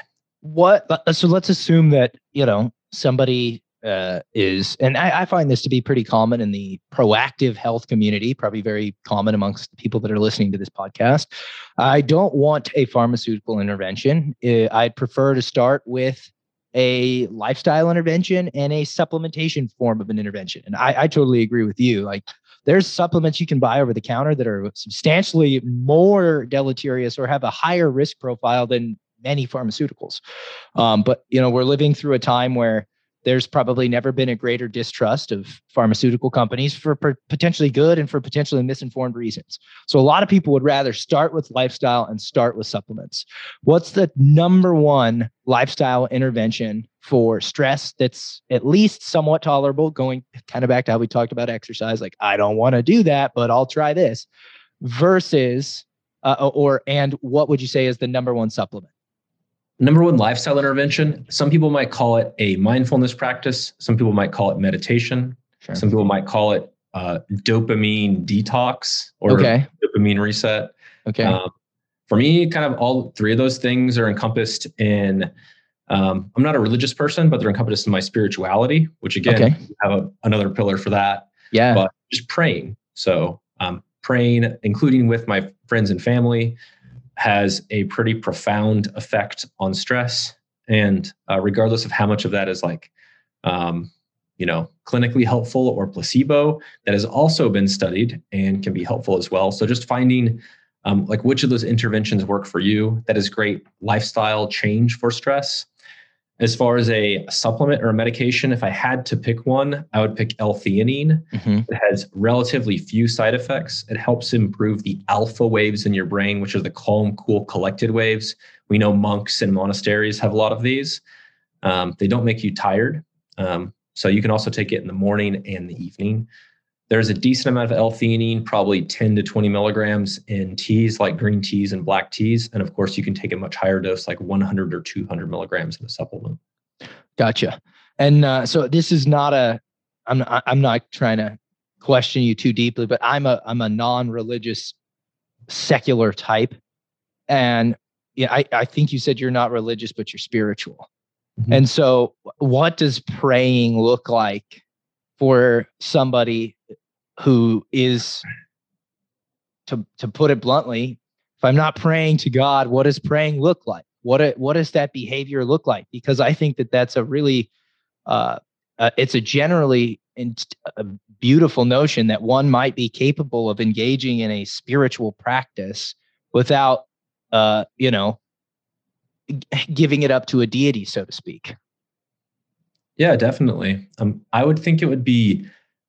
What so let's assume that, you know, somebody uh, is, and I, I, find this to be pretty common in the proactive health community, probably very common amongst the people that are listening to this podcast. I don't want a pharmaceutical intervention. I'd prefer to start with a lifestyle intervention and a supplementation form of an intervention. And I, I totally agree with you. Like there's supplements you can buy over the counter that are substantially more deleterious or have a higher risk profile than many pharmaceuticals. Um, but you know, we're living through a time where there's probably never been a greater distrust of pharmaceutical companies for potentially good and for potentially misinformed reasons. So a lot of people would rather start with lifestyle and start with supplements. What's the number one lifestyle intervention for stress that's at least somewhat tolerable? Going kind of back to how we talked about exercise, like I don't want to do that, but I'll try this. Versus, uh, or and what would you say is the number one supplement? Number one, lifestyle intervention. Some people might call it a mindfulness practice. Some people might call it meditation. Sure. Some people might call it uh, dopamine detox or okay. dopamine reset. Okay. Um, for me, kind of all three of those things are encompassed in. Um, I'm not a religious person, but they're encompassed in my spirituality, which again, okay. have a, another pillar for that. Yeah. But just praying. So um, praying, including with my friends and family, has a pretty profound effect on stress. And uh, regardless of how much of that is like, um, you know, clinically helpful or placebo, that has also been studied and can be helpful as well. So just finding um, like which of those interventions work for you. That is great lifestyle change for stress. As far as a supplement or a medication, if I had to pick one, I would pick L-theanine. Mm-hmm. It has relatively few side effects. It helps improve the alpha waves in your brain, which are the calm, cool, collected waves. We know monks and monasteries have a lot of these. Um, they don't make you tired. Um, so you can also take it in the morning and the evening. There's a decent amount of L-theanine, probably 10 to 20 milligrams in teas like green teas and black teas. And of course, you can take a much higher dose, like 100 or 200 milligrams in a supplement. Gotcha. And uh, so this is not a. I'm I'm not trying to question you too deeply, but I'm a I'm a non-religious, secular type, and yeah, I I think you said you're not religious, but you're spiritual. Mm-hmm. And so, what does praying look like for somebody who is, to to put it bluntly, if I'm not praying to God, what does praying look like? What what does that behavior look like? Because I think that that's a really, uh, uh, it's a generally in, a beautiful notion that one might be capable of engaging in a spiritual practice without, uh, you know, giving it up to a deity, so to speak. Yeah, definitely. Um, I would think it would be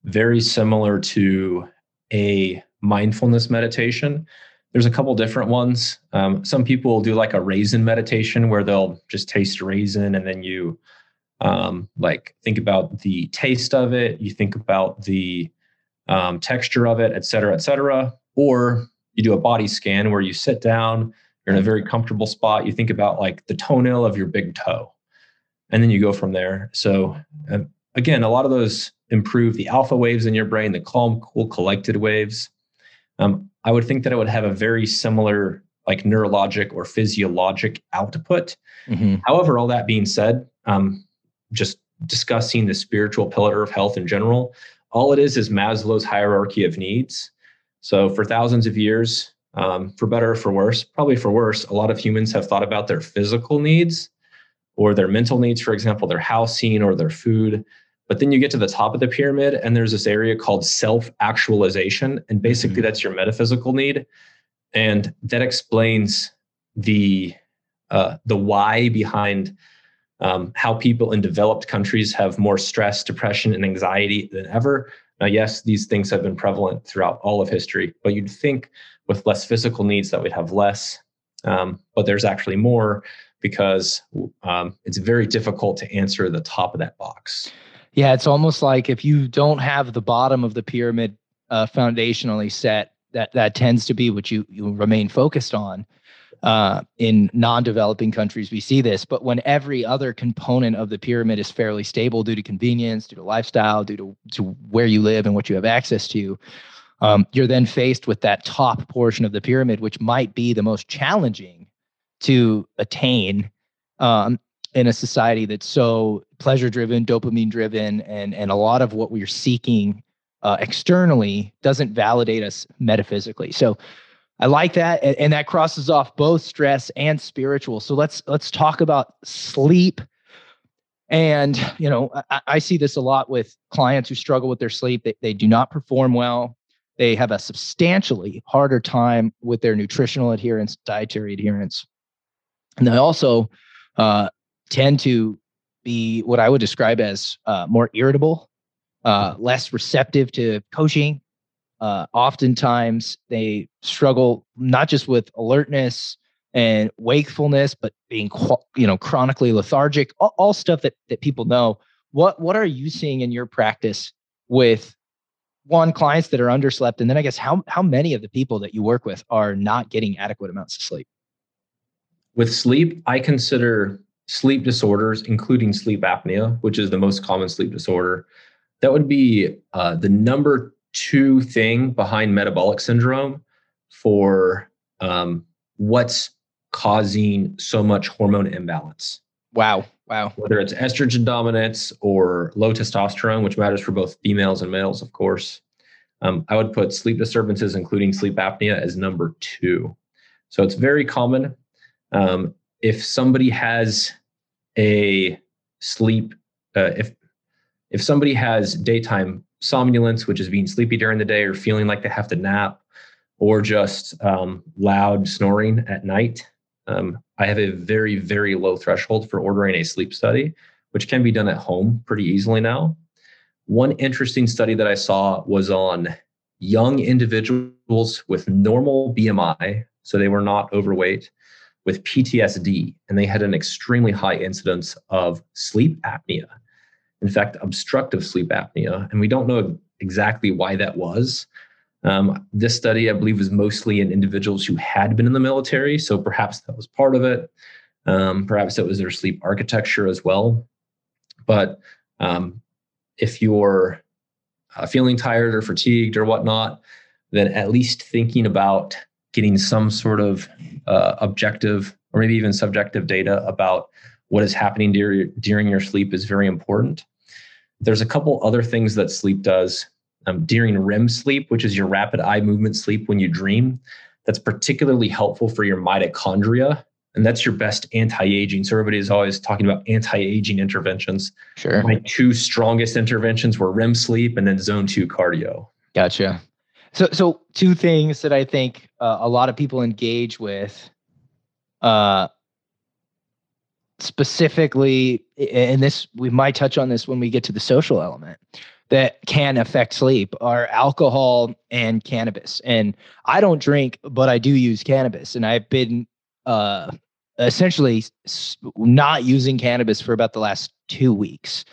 very similar to a mindfulness meditation. There's a couple different ones. Um, some people do like a raisin meditation where they'll just taste raisin and then you um, like think about the taste of it, you think about the um, texture of it, et cetera, et cetera. Or you do a body scan where you sit down, you're in a very comfortable spot. You think about like the toenail of your big toe, and then you go from there. So, uh, again, a lot of those improve the alpha waves in your brain, the calm, cool, collected waves. Um, I would think that it would have a very similar, like neurologic or physiologic output. Mm-hmm. However, all that being said, um, just discussing the spiritual pillar of health in general, all it is is Maslow's hierarchy of needs. So, for thousands of years, um, for better or for worse, probably for worse, a lot of humans have thought about their physical needs or their mental needs, for example, their housing or their food. But then you get to the top of the pyramid, and there's this area called self actualization. And basically, mm-hmm. that's your metaphysical need. And that explains the, uh, the why behind um, how people in developed countries have more stress, depression, and anxiety than ever. Now, yes, these things have been prevalent throughout all of history, but you'd think with less physical needs that we'd have less. Um, but there's actually more because um, it's very difficult to answer the top of that box. Yeah, it's almost like if you don't have the bottom of the pyramid uh, foundationally set, that that tends to be what you you remain focused on. Uh, in non-developing countries, we see this, but when every other component of the pyramid is fairly stable due to convenience, due to lifestyle, due to to where you live and what you have access to, um, you're then faced with that top portion of the pyramid, which might be the most challenging to attain um, in a society that's so pleasure driven, dopamine driven, and and a lot of what we're seeking uh, externally doesn't validate us metaphysically. So I like that, and, and that crosses off both stress and spiritual. So let's let's talk about sleep. And you know, I, I see this a lot with clients who struggle with their sleep. They, they do not perform well they have a substantially harder time with their nutritional adherence, dietary adherence. And they also uh, tend to be what I would describe as uh, more irritable, uh, less receptive to coaching. Uh, oftentimes, they struggle not just with alertness and wakefulness, but being you know chronically lethargic. All, all stuff that that people know. What what are you seeing in your practice with one clients that are underslept and then i guess how how many of the people that you work with are not getting adequate amounts of sleep with sleep i consider sleep disorders including sleep apnea which is the most common sleep disorder that would be uh, the number two thing behind metabolic syndrome for um, what's causing so much hormone imbalance wow Wow. Whether it's estrogen dominance or low testosterone, which matters for both females and males, of course. Um, I would put sleep disturbances, including sleep apnea, as number two. So it's very common. Um, if somebody has a sleep, uh, if if somebody has daytime somnolence, which is being sleepy during the day or feeling like they have to nap, or just um, loud snoring at night, um, I have a very, very low threshold for ordering a sleep study, which can be done at home pretty easily now. One interesting study that I saw was on young individuals with normal BMI, so they were not overweight, with PTSD, and they had an extremely high incidence of sleep apnea. In fact, obstructive sleep apnea. And we don't know exactly why that was. Um, this study, I believe, was mostly in individuals who had been in the military. So perhaps that was part of it. Um, perhaps it was their sleep architecture as well. But um, if you're uh, feeling tired or fatigued or whatnot, then at least thinking about getting some sort of uh, objective or maybe even subjective data about what is happening during, during your sleep is very important. There's a couple other things that sleep does um, during REM sleep, which is your rapid eye movement sleep when you dream. That's particularly helpful for your mitochondria and that's your best anti-aging. So everybody is always talking about anti-aging interventions. Sure. My two strongest interventions were REM sleep and then zone two cardio. Gotcha. So, so two things that I think uh, a lot of people engage with, uh, specifically, and this we might touch on this when we get to the social element that can affect sleep are alcohol and cannabis. And I don't drink, but I do use cannabis, and I've been uh, essentially not using cannabis for about the last two weeks.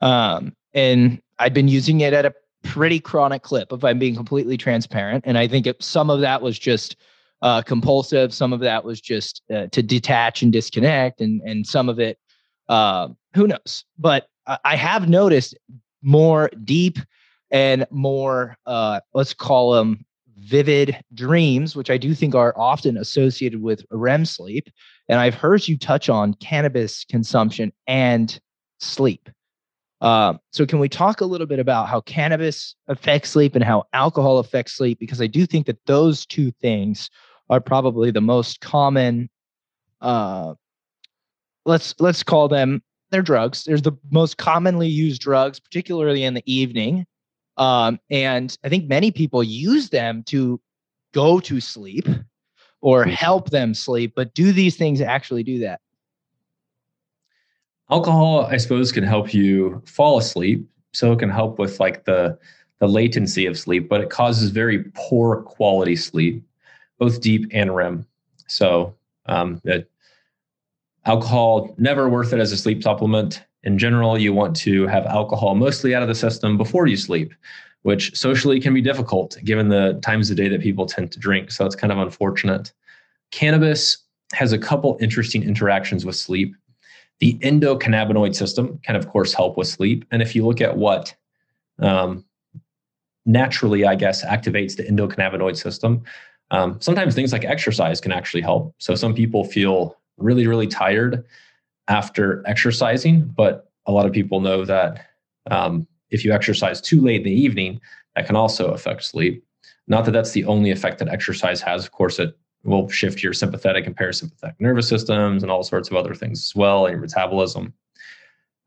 Um, and I've been using it at a pretty chronic clip, if I'm being completely transparent. And I think it, some of that was just uh, compulsive, some of that was just uh, to detach and disconnect, and and some of it, uh, who knows? But I have noticed more deep and more, uh, let's call them vivid dreams, which I do think are often associated with REM sleep. And I've heard you touch on cannabis consumption and sleep. Uh, so, can we talk a little bit about how cannabis affects sleep and how alcohol affects sleep? Because I do think that those two things are probably the most common. Uh, let's let's call them they're drugs. They're the most commonly used drugs, particularly in the evening. Um, and I think many people use them to go to sleep or help them sleep. But do these things actually do that? Alcohol, I suppose, can help you fall asleep. So it can help with like the the latency of sleep, but it causes very poor quality sleep, both deep and REM. So um, it, alcohol never worth it as a sleep supplement in general, you want to have alcohol mostly out of the system before you sleep, which socially can be difficult given the times of day that people tend to drink. So it's kind of unfortunate. Cannabis has a couple interesting interactions with sleep. The endocannabinoid system can, of course, help with sleep. And if you look at what um, naturally, I guess, activates the endocannabinoid system, um, sometimes things like exercise can actually help. So some people feel really, really tired after exercising, but a lot of people know that um, if you exercise too late in the evening, that can also affect sleep. Not that that's the only effect that exercise has. Of course, it will shift your sympathetic and parasympathetic nervous systems and all sorts of other things as well, and your metabolism.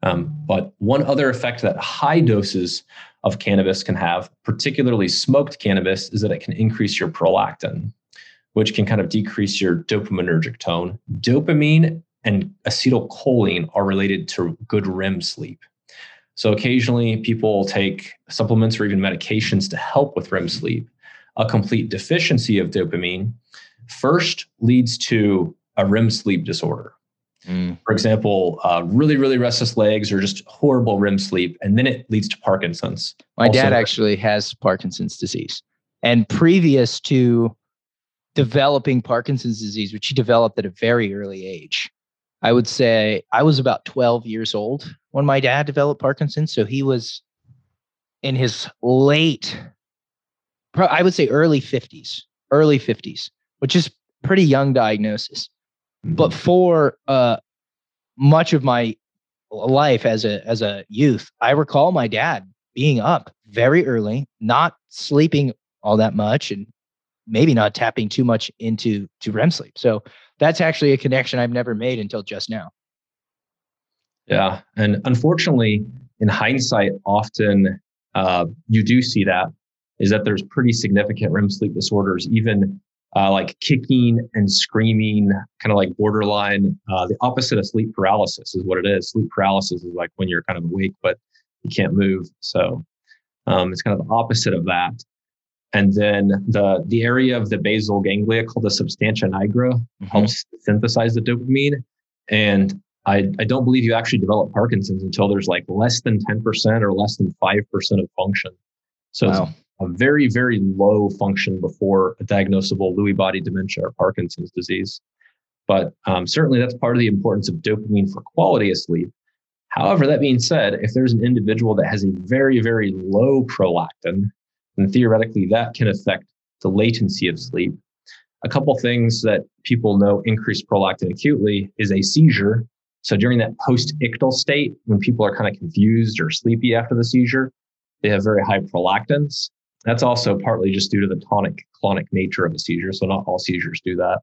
Um, but one other effect that high doses of cannabis can have, particularly smoked cannabis, is that it can increase your prolactin, which can kind of decrease your dopaminergic tone. Dopamine and acetylcholine are related to good REM sleep. So occasionally people take supplements or even medications to help with REM sleep. A complete deficiency of dopamine first leads to a REM sleep disorder. Mm. For example, uh, really, really restless legs or just horrible REM sleep, and then it leads to Parkinson's. My also, dad actually has Parkinson's disease. And previous to developing Parkinson's disease, which he developed at a very early age, I would say I was about 12 years old when my dad developed Parkinson's. So he was in his late, I would say early 50s, early 50s, which is pretty young diagnosis. But mm-hmm. for uh, much of my life as a as a youth, I recall my dad being up very early, not sleeping all that much, and maybe not tapping too much into to REM sleep. So that's actually a connection I've never made until just now. Yeah. And unfortunately, in hindsight, often uh, you do see that is that there's pretty significant REM sleep disorders, even uh, like kicking and screaming, kind of like borderline. Uh, the opposite of sleep paralysis is what it is. Sleep paralysis is like when you're kind of awake, but you can't move. So um, it's kind of the opposite of that. And then the, the area of the basal ganglia called the substantia nigra mm-hmm. helps synthesize the dopamine. And I, I don't believe you actually develop Parkinson's until there's like less than 10% or less than 5% of function. So wow. A very, very low function before a diagnosable Lewy body dementia or Parkinson's disease. But um, certainly that's part of the importance of dopamine for quality of sleep. However, that being said, if there's an individual that has a very, very low prolactin, then theoretically that can affect the latency of sleep. A couple things that people know increase prolactin acutely is a seizure. So during that post-ictal state, when people are kind of confused or sleepy after the seizure, they have very high prolactins. That's also partly just due to the tonic clonic nature of a seizure. So not all seizures do that.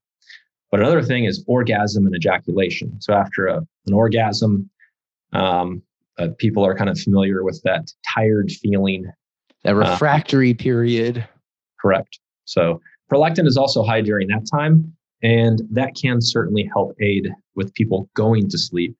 But another thing is orgasm and ejaculation. So after a, an orgasm, um, uh, people are kind of familiar with that tired feeling. That uh, refractory uh, period. Correct. So prolactin is also high during that time, and that can certainly help aid with people going to sleep.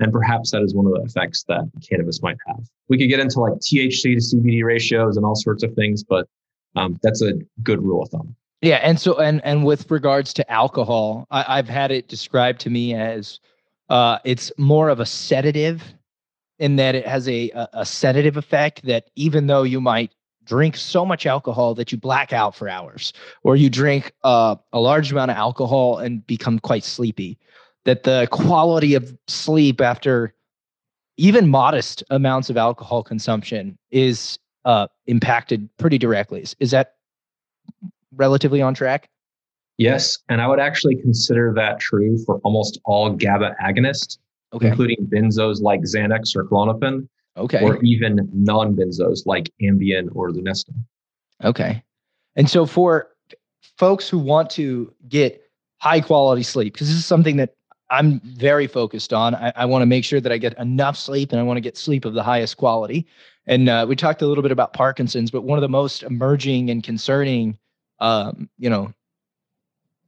And perhaps that is one of the effects that cannabis might have. We could get into like THC to CBD ratios and all sorts of things, but um, that's a good rule of thumb. Yeah, and so and and with regards to alcohol, I, have had it described to me as uh, it's more of a sedative, in that it has a, a, a sedative effect. That even though you might drink so much alcohol that you black out for hours, or you drink uh, a large amount of alcohol and become quite sleepy, that the quality of sleep after even modest amounts of alcohol consumption is uh, impacted pretty directly. Is, that relatively on track? Yes, and I would actually consider that true for almost all GABA agonists, okay. including benzos like Xanax or Klonopin, okay, or even non-benzos like Ambien or Lunesta. Okay, and so for folks who want to get high quality sleep, because this is something that I'm very focused on. I, I want to make sure that I get enough sleep and I want to get sleep of the highest quality. And uh, we talked a little bit about Parkinson's, but one of the most emerging and concerning, um, you know,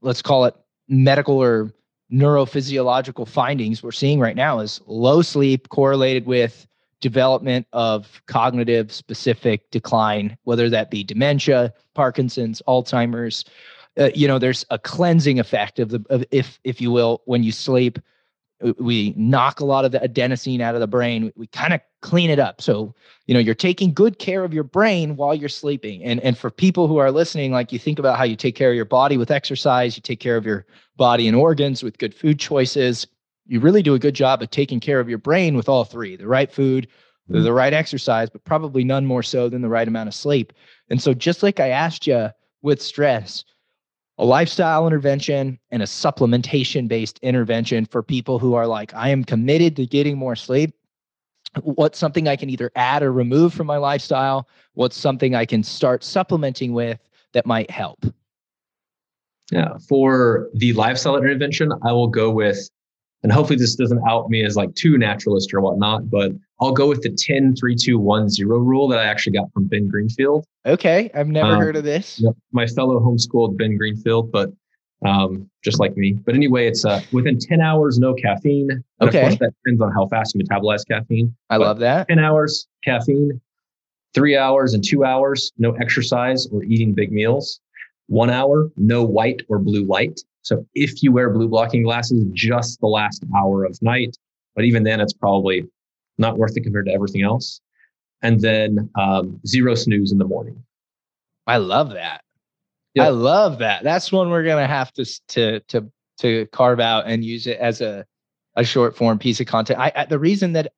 let's call it medical or neurophysiological findings we're seeing right now is low sleep correlated with development of cognitive specific decline, whether that be dementia, Parkinson's, Alzheimer's uh, you know there's a cleansing effect of the of if if you will when you sleep we knock a lot of the adenosine out of the brain we, we kind of clean it up. So you know you're taking good care of your brain while you're sleeping. And and for people who are listening like you think about how you take care of your body with exercise you take care of your body and organs with good food choices. You really do a good job of taking care of your brain with all three the right food the, the right exercise but probably none more so than the right amount of sleep. And so just like i asked you with stress a lifestyle intervention and a supplementation based intervention for people who are like, I am committed to getting more sleep. What's something I can either add or remove from my lifestyle? What's something I can start supplementing with that might help? Yeah, for the lifestyle intervention, I will go with and hopefully this doesn't out me as like too naturalist or whatnot, but I'll go with the 10 3 2 1 0 rule that I actually got from Ben Greenfield. Okay. I've never um, heard of this. Yep, my fellow homeschooled Ben Greenfield, but um, just like me. But anyway, it's uh, within 10 hours, no caffeine. And okay. Of course, that depends on how fast you metabolize caffeine. I but love that. 10 hours, caffeine, three hours and two hours, no exercise or eating big meals. One hour, no white or blue light. So if you wear blue blocking glasses, just the last hour of night, but even then, it's probably not worth it compared to everything else. And then um, zero snooze in the morning. I love that. Yep. I love that. That's one we're gonna have to to to to carve out and use it as a a short form piece of content. I, I the reason that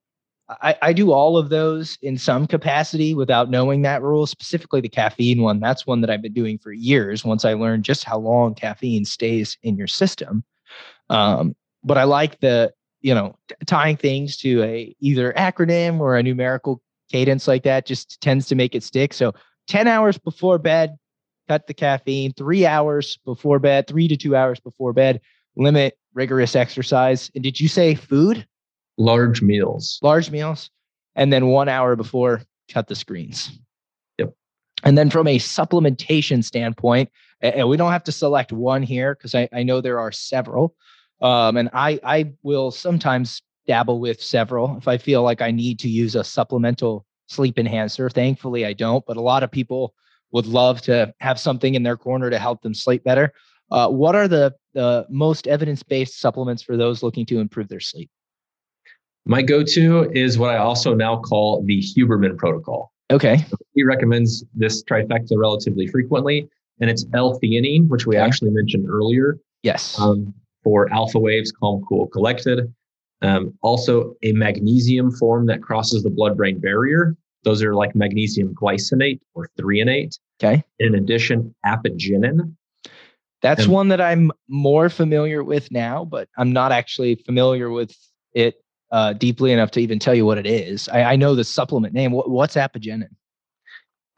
I, I do all of those in some capacity without knowing that rule, specifically the caffeine one. That's one that I've been doing for years once I learned just how long caffeine stays in your system. Um, but I like the, you know, t- tying things to a either acronym or a numerical cadence like that just tends to make it stick. So 10 hours before bed, cut the caffeine, three hours before bed, three to two hours before bed, limit rigorous exercise. And did you say food? Large meals. Large meals. And then one hour before, cut the screens. Yep. And then from a supplementation standpoint, and we don't have to select one here because I, I know there are several. Um, and I, I will sometimes dabble with several if I feel like I need to use a supplemental sleep enhancer. Thankfully, I don't, but a lot of people would love to have something in their corner to help them sleep better. Uh, what are the, the most evidence based supplements for those looking to improve their sleep? My go-to is what I also now call the Huberman protocol. Okay. So he recommends this trifecta relatively frequently, and it's L-theanine, which we okay. actually mentioned earlier. Yes. Um, for alpha waves, calm, cool, collected. Um, also, a magnesium form that crosses the blood brain barrier. Those are like magnesium glycinate or threonate. Okay. In addition, apigenin. That's and, one that I'm more familiar with now, but I'm not actually familiar with it uh, deeply enough to even tell you what it is. I, I know the supplement name. What, what's apigenin?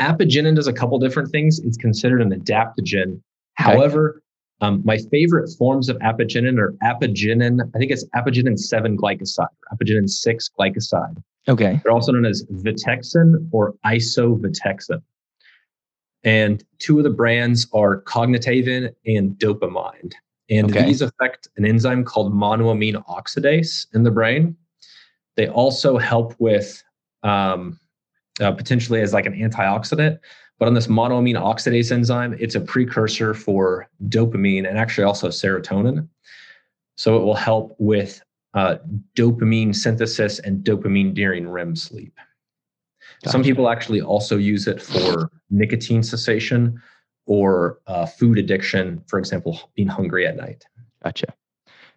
Apigenin does a couple different things. It's considered an adaptogen. Okay. However, um, my favorite forms of apigenin are apigenin, I think it's apigenin 7 glycoside, apigenin 6 glycoside. Okay. They're also known as Vitexin or isovitexin. And two of the brands are Cognitivin and Dopamind. And okay. these affect an enzyme called monoamine oxidase in the brain. They also help with um, uh, potentially as like an antioxidant. But on this monoamine oxidase enzyme, it's a precursor for dopamine and actually also serotonin. So it will help with uh, dopamine synthesis and dopamine during REM sleep. Gotcha. Some people actually also use it for nicotine cessation or uh, food addiction, for example, being hungry at night. Gotcha.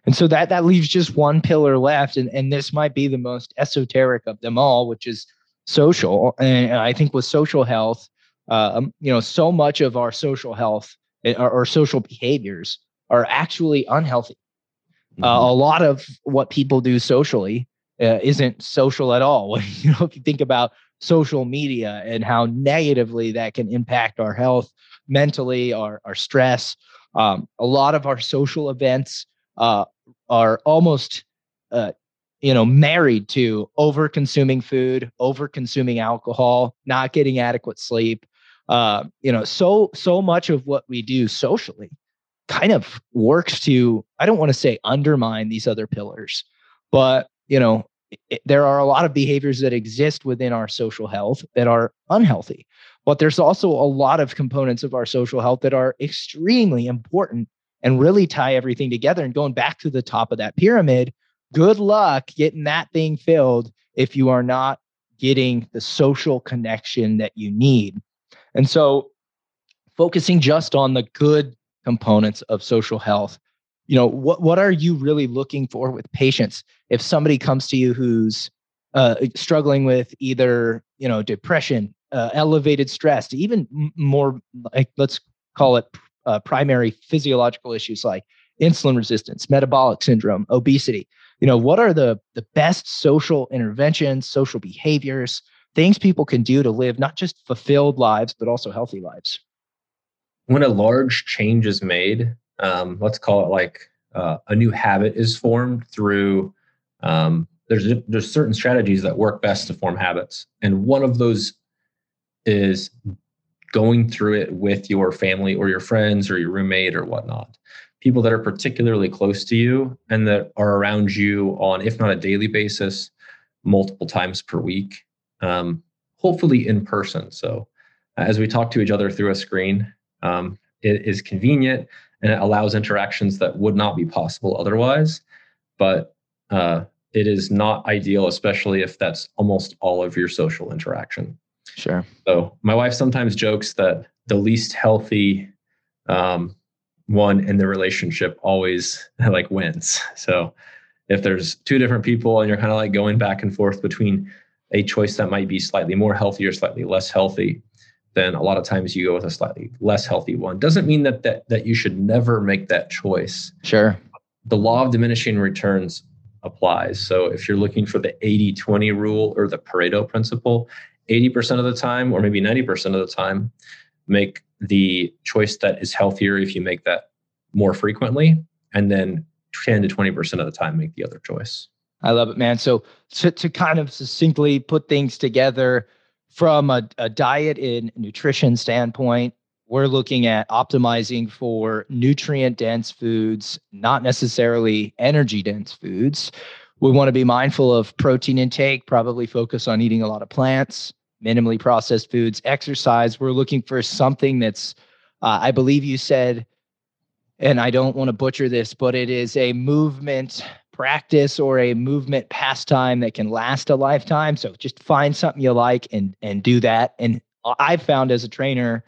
And so that that leaves just one pillar left, and and this might be the most esoteric of them all, which is social. And I think with social health, uh, um, you know, so much of our social health eh, or, or social behaviors are actually unhealthy. Uh, mm-hmm. Uh, a lot of what people do socially uh, isn't social at all. you know, if you think about social media and how negatively that can impact our health mentally, our our stress. Um, a lot of our social events uh, are almost uh, you know married to over consuming food over consuming alcohol not getting adequate sleep uh, you know so so much of what we do socially kind of works to i don't want to say undermine these other pillars but you know it, there are a lot of behaviors that exist within our social health that are unhealthy but there's also a lot of components of our social health that are extremely important and really tie everything together and going back to the top of that pyramid good luck getting that thing filled if you are not getting the social connection that you need. And so, focusing just on the good components of social health, you know, what, what are you really looking for with patients? If somebody comes to you who's uh, struggling with either, you know, depression, uh, elevated stress, even more like, let's call it uh, primary physiological issues like insulin resistance, metabolic syndrome, obesity. You know what are the the best social interventions social behaviors things people can do to live not just fulfilled lives but also healthy lives? When a large change is made um, let's call it like uh, a new habit is formed through um, there's there's certain strategies that work best to form habits. And one of those is going through it with your family or your friends or your roommate or whatnot people that are particularly close to you and that are around you on, if not a daily basis, multiple times per week, um, hopefully in person. So as we talk to each other through a screen, um, it is convenient and it allows interactions that would not be possible otherwise. But uh, it is not ideal, especially if that's almost all of your social interaction. Sure. So my wife sometimes jokes that the least healthy um, one in the relationship always like wins. So if there's two different people and you're kind of like going back and forth between a choice that might be slightly more healthy or slightly less healthy, then a lot of times you go with a slightly less healthy one. Doesn't mean that that, that you should never make that choice. Sure. The law of diminishing returns applies. So if you're looking for the 80 20 rule or the Pareto principle, 80% of the time, or maybe 90% of the time, make the choice that is healthier if you make that more frequently and then 10 to 20% of the time make the other choice. I love it man. So to, to kind of succinctly put things together from a, a diet and nutrition standpoint we're looking at optimizing for nutrient dense foods not necessarily energy dense foods. We want to be mindful of protein intake probably focus on eating a lot of plants minimally processed foods, exercise. We're looking for something that's, uh, I believe you said, and I don't want to butcher this, but it is a movement practice or a movement pastime that can last a lifetime. So just find something you like and and do that. And I've found as a trainer,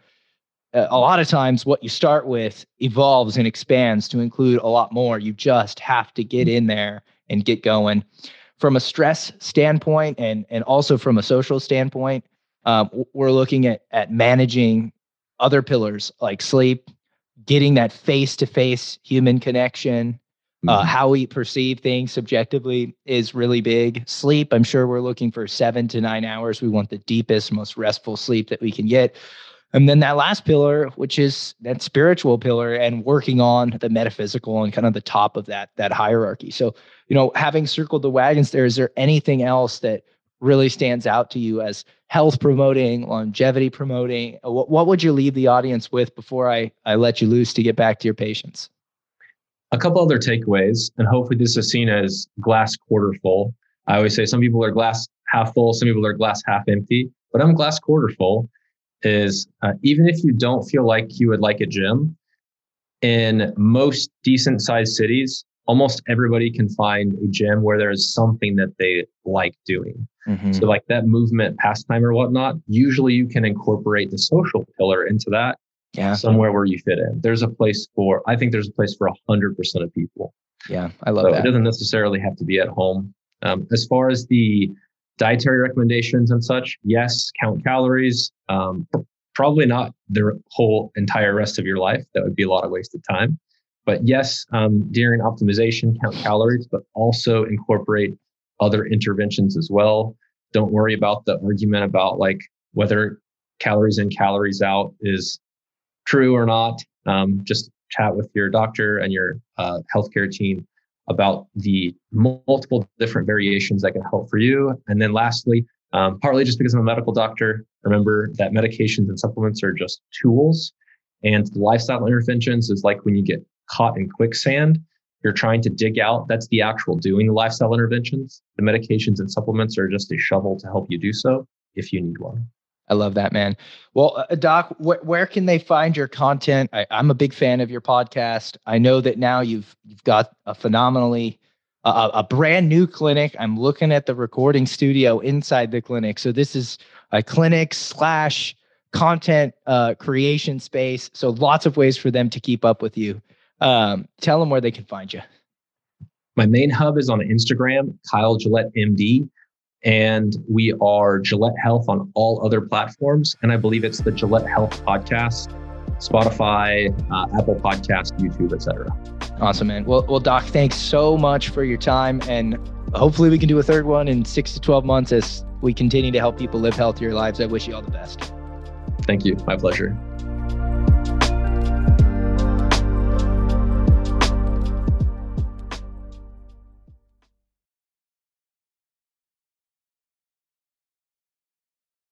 uh, a lot of times what you start with evolves and expands to include a lot more. You just have to get in there and get going. From a stress standpoint and and also from a social standpoint, um, we're looking at at managing other pillars like sleep, getting that face to face human connection, uh, mm-hmm. how we perceive things subjectively is really big. Sleep, I'm sure we're looking for seven to nine hours. We want the deepest, most restful sleep that we can get. And then that last pillar, which is that spiritual pillar and working on the metaphysical and kind of the top of that that hierarchy. So, you know, having circled the wagons there, is there anything else that really stands out to you as health promoting, longevity promoting? What, what would you leave the audience with before I, I let you loose to get back to your patients? A couple other takeaways, and hopefully this is seen as glass quarter full. I always say some people are glass half full, some people are glass half empty, but I'm glass quarter full is uh, even if you don't feel like you would like a gym, in most decent sized cities, almost everybody can find a gym where there's something that they like doing. Mm-hmm. So, like that movement, pastime, or whatnot, usually you can incorporate the social pillar into that yeah. somewhere where you fit in. There's a place for, I think there's a place for 100% of people. Yeah, I love so that. It doesn't necessarily have to be at home. Um, as far as the dietary recommendations and such, yes, count calories. Um, probably not the whole entire rest of your life. That would be a lot of wasted time. But yes, um, during optimization, count calories, but also incorporate other interventions as well. Don't worry about the argument about like whether calories in, calories out is true or not. Um, just chat with your doctor and your uh, healthcare team about the multiple different variations that can help for you. And then lastly, um, partly just because I'm a medical doctor, remember that medications and supplements are just tools. And lifestyle interventions is like when you get caught in quicksand, you're trying to dig out. That's the actual doing the lifestyle interventions. The medications and supplements are just a shovel to help you do so if you need one. I love that, man. Well, uh, Doc, wh- where can they find your content? I, am a big fan of your podcast. I know that now you've you've got a phenomenally uh, a brand new clinic. I'm looking at the recording studio inside the clinic. So this is a clinic slash content uh, creation space. So lots of ways for them to keep up with you. Um, tell them where they can find you. My main hub is on Instagram, Kyle Gillett MD and we are Gillett Health on all other platforms. And I believe it's the Gillett Health podcast, Spotify, uh, Apple Podcast, YouTube, etc. Awesome, man. Well, well, Doc, thanks so much for your time, and hopefully we can do a third one in six to twelve months as we continue to help people live healthier lives. I wish you all the best. Thank you. My pleasure.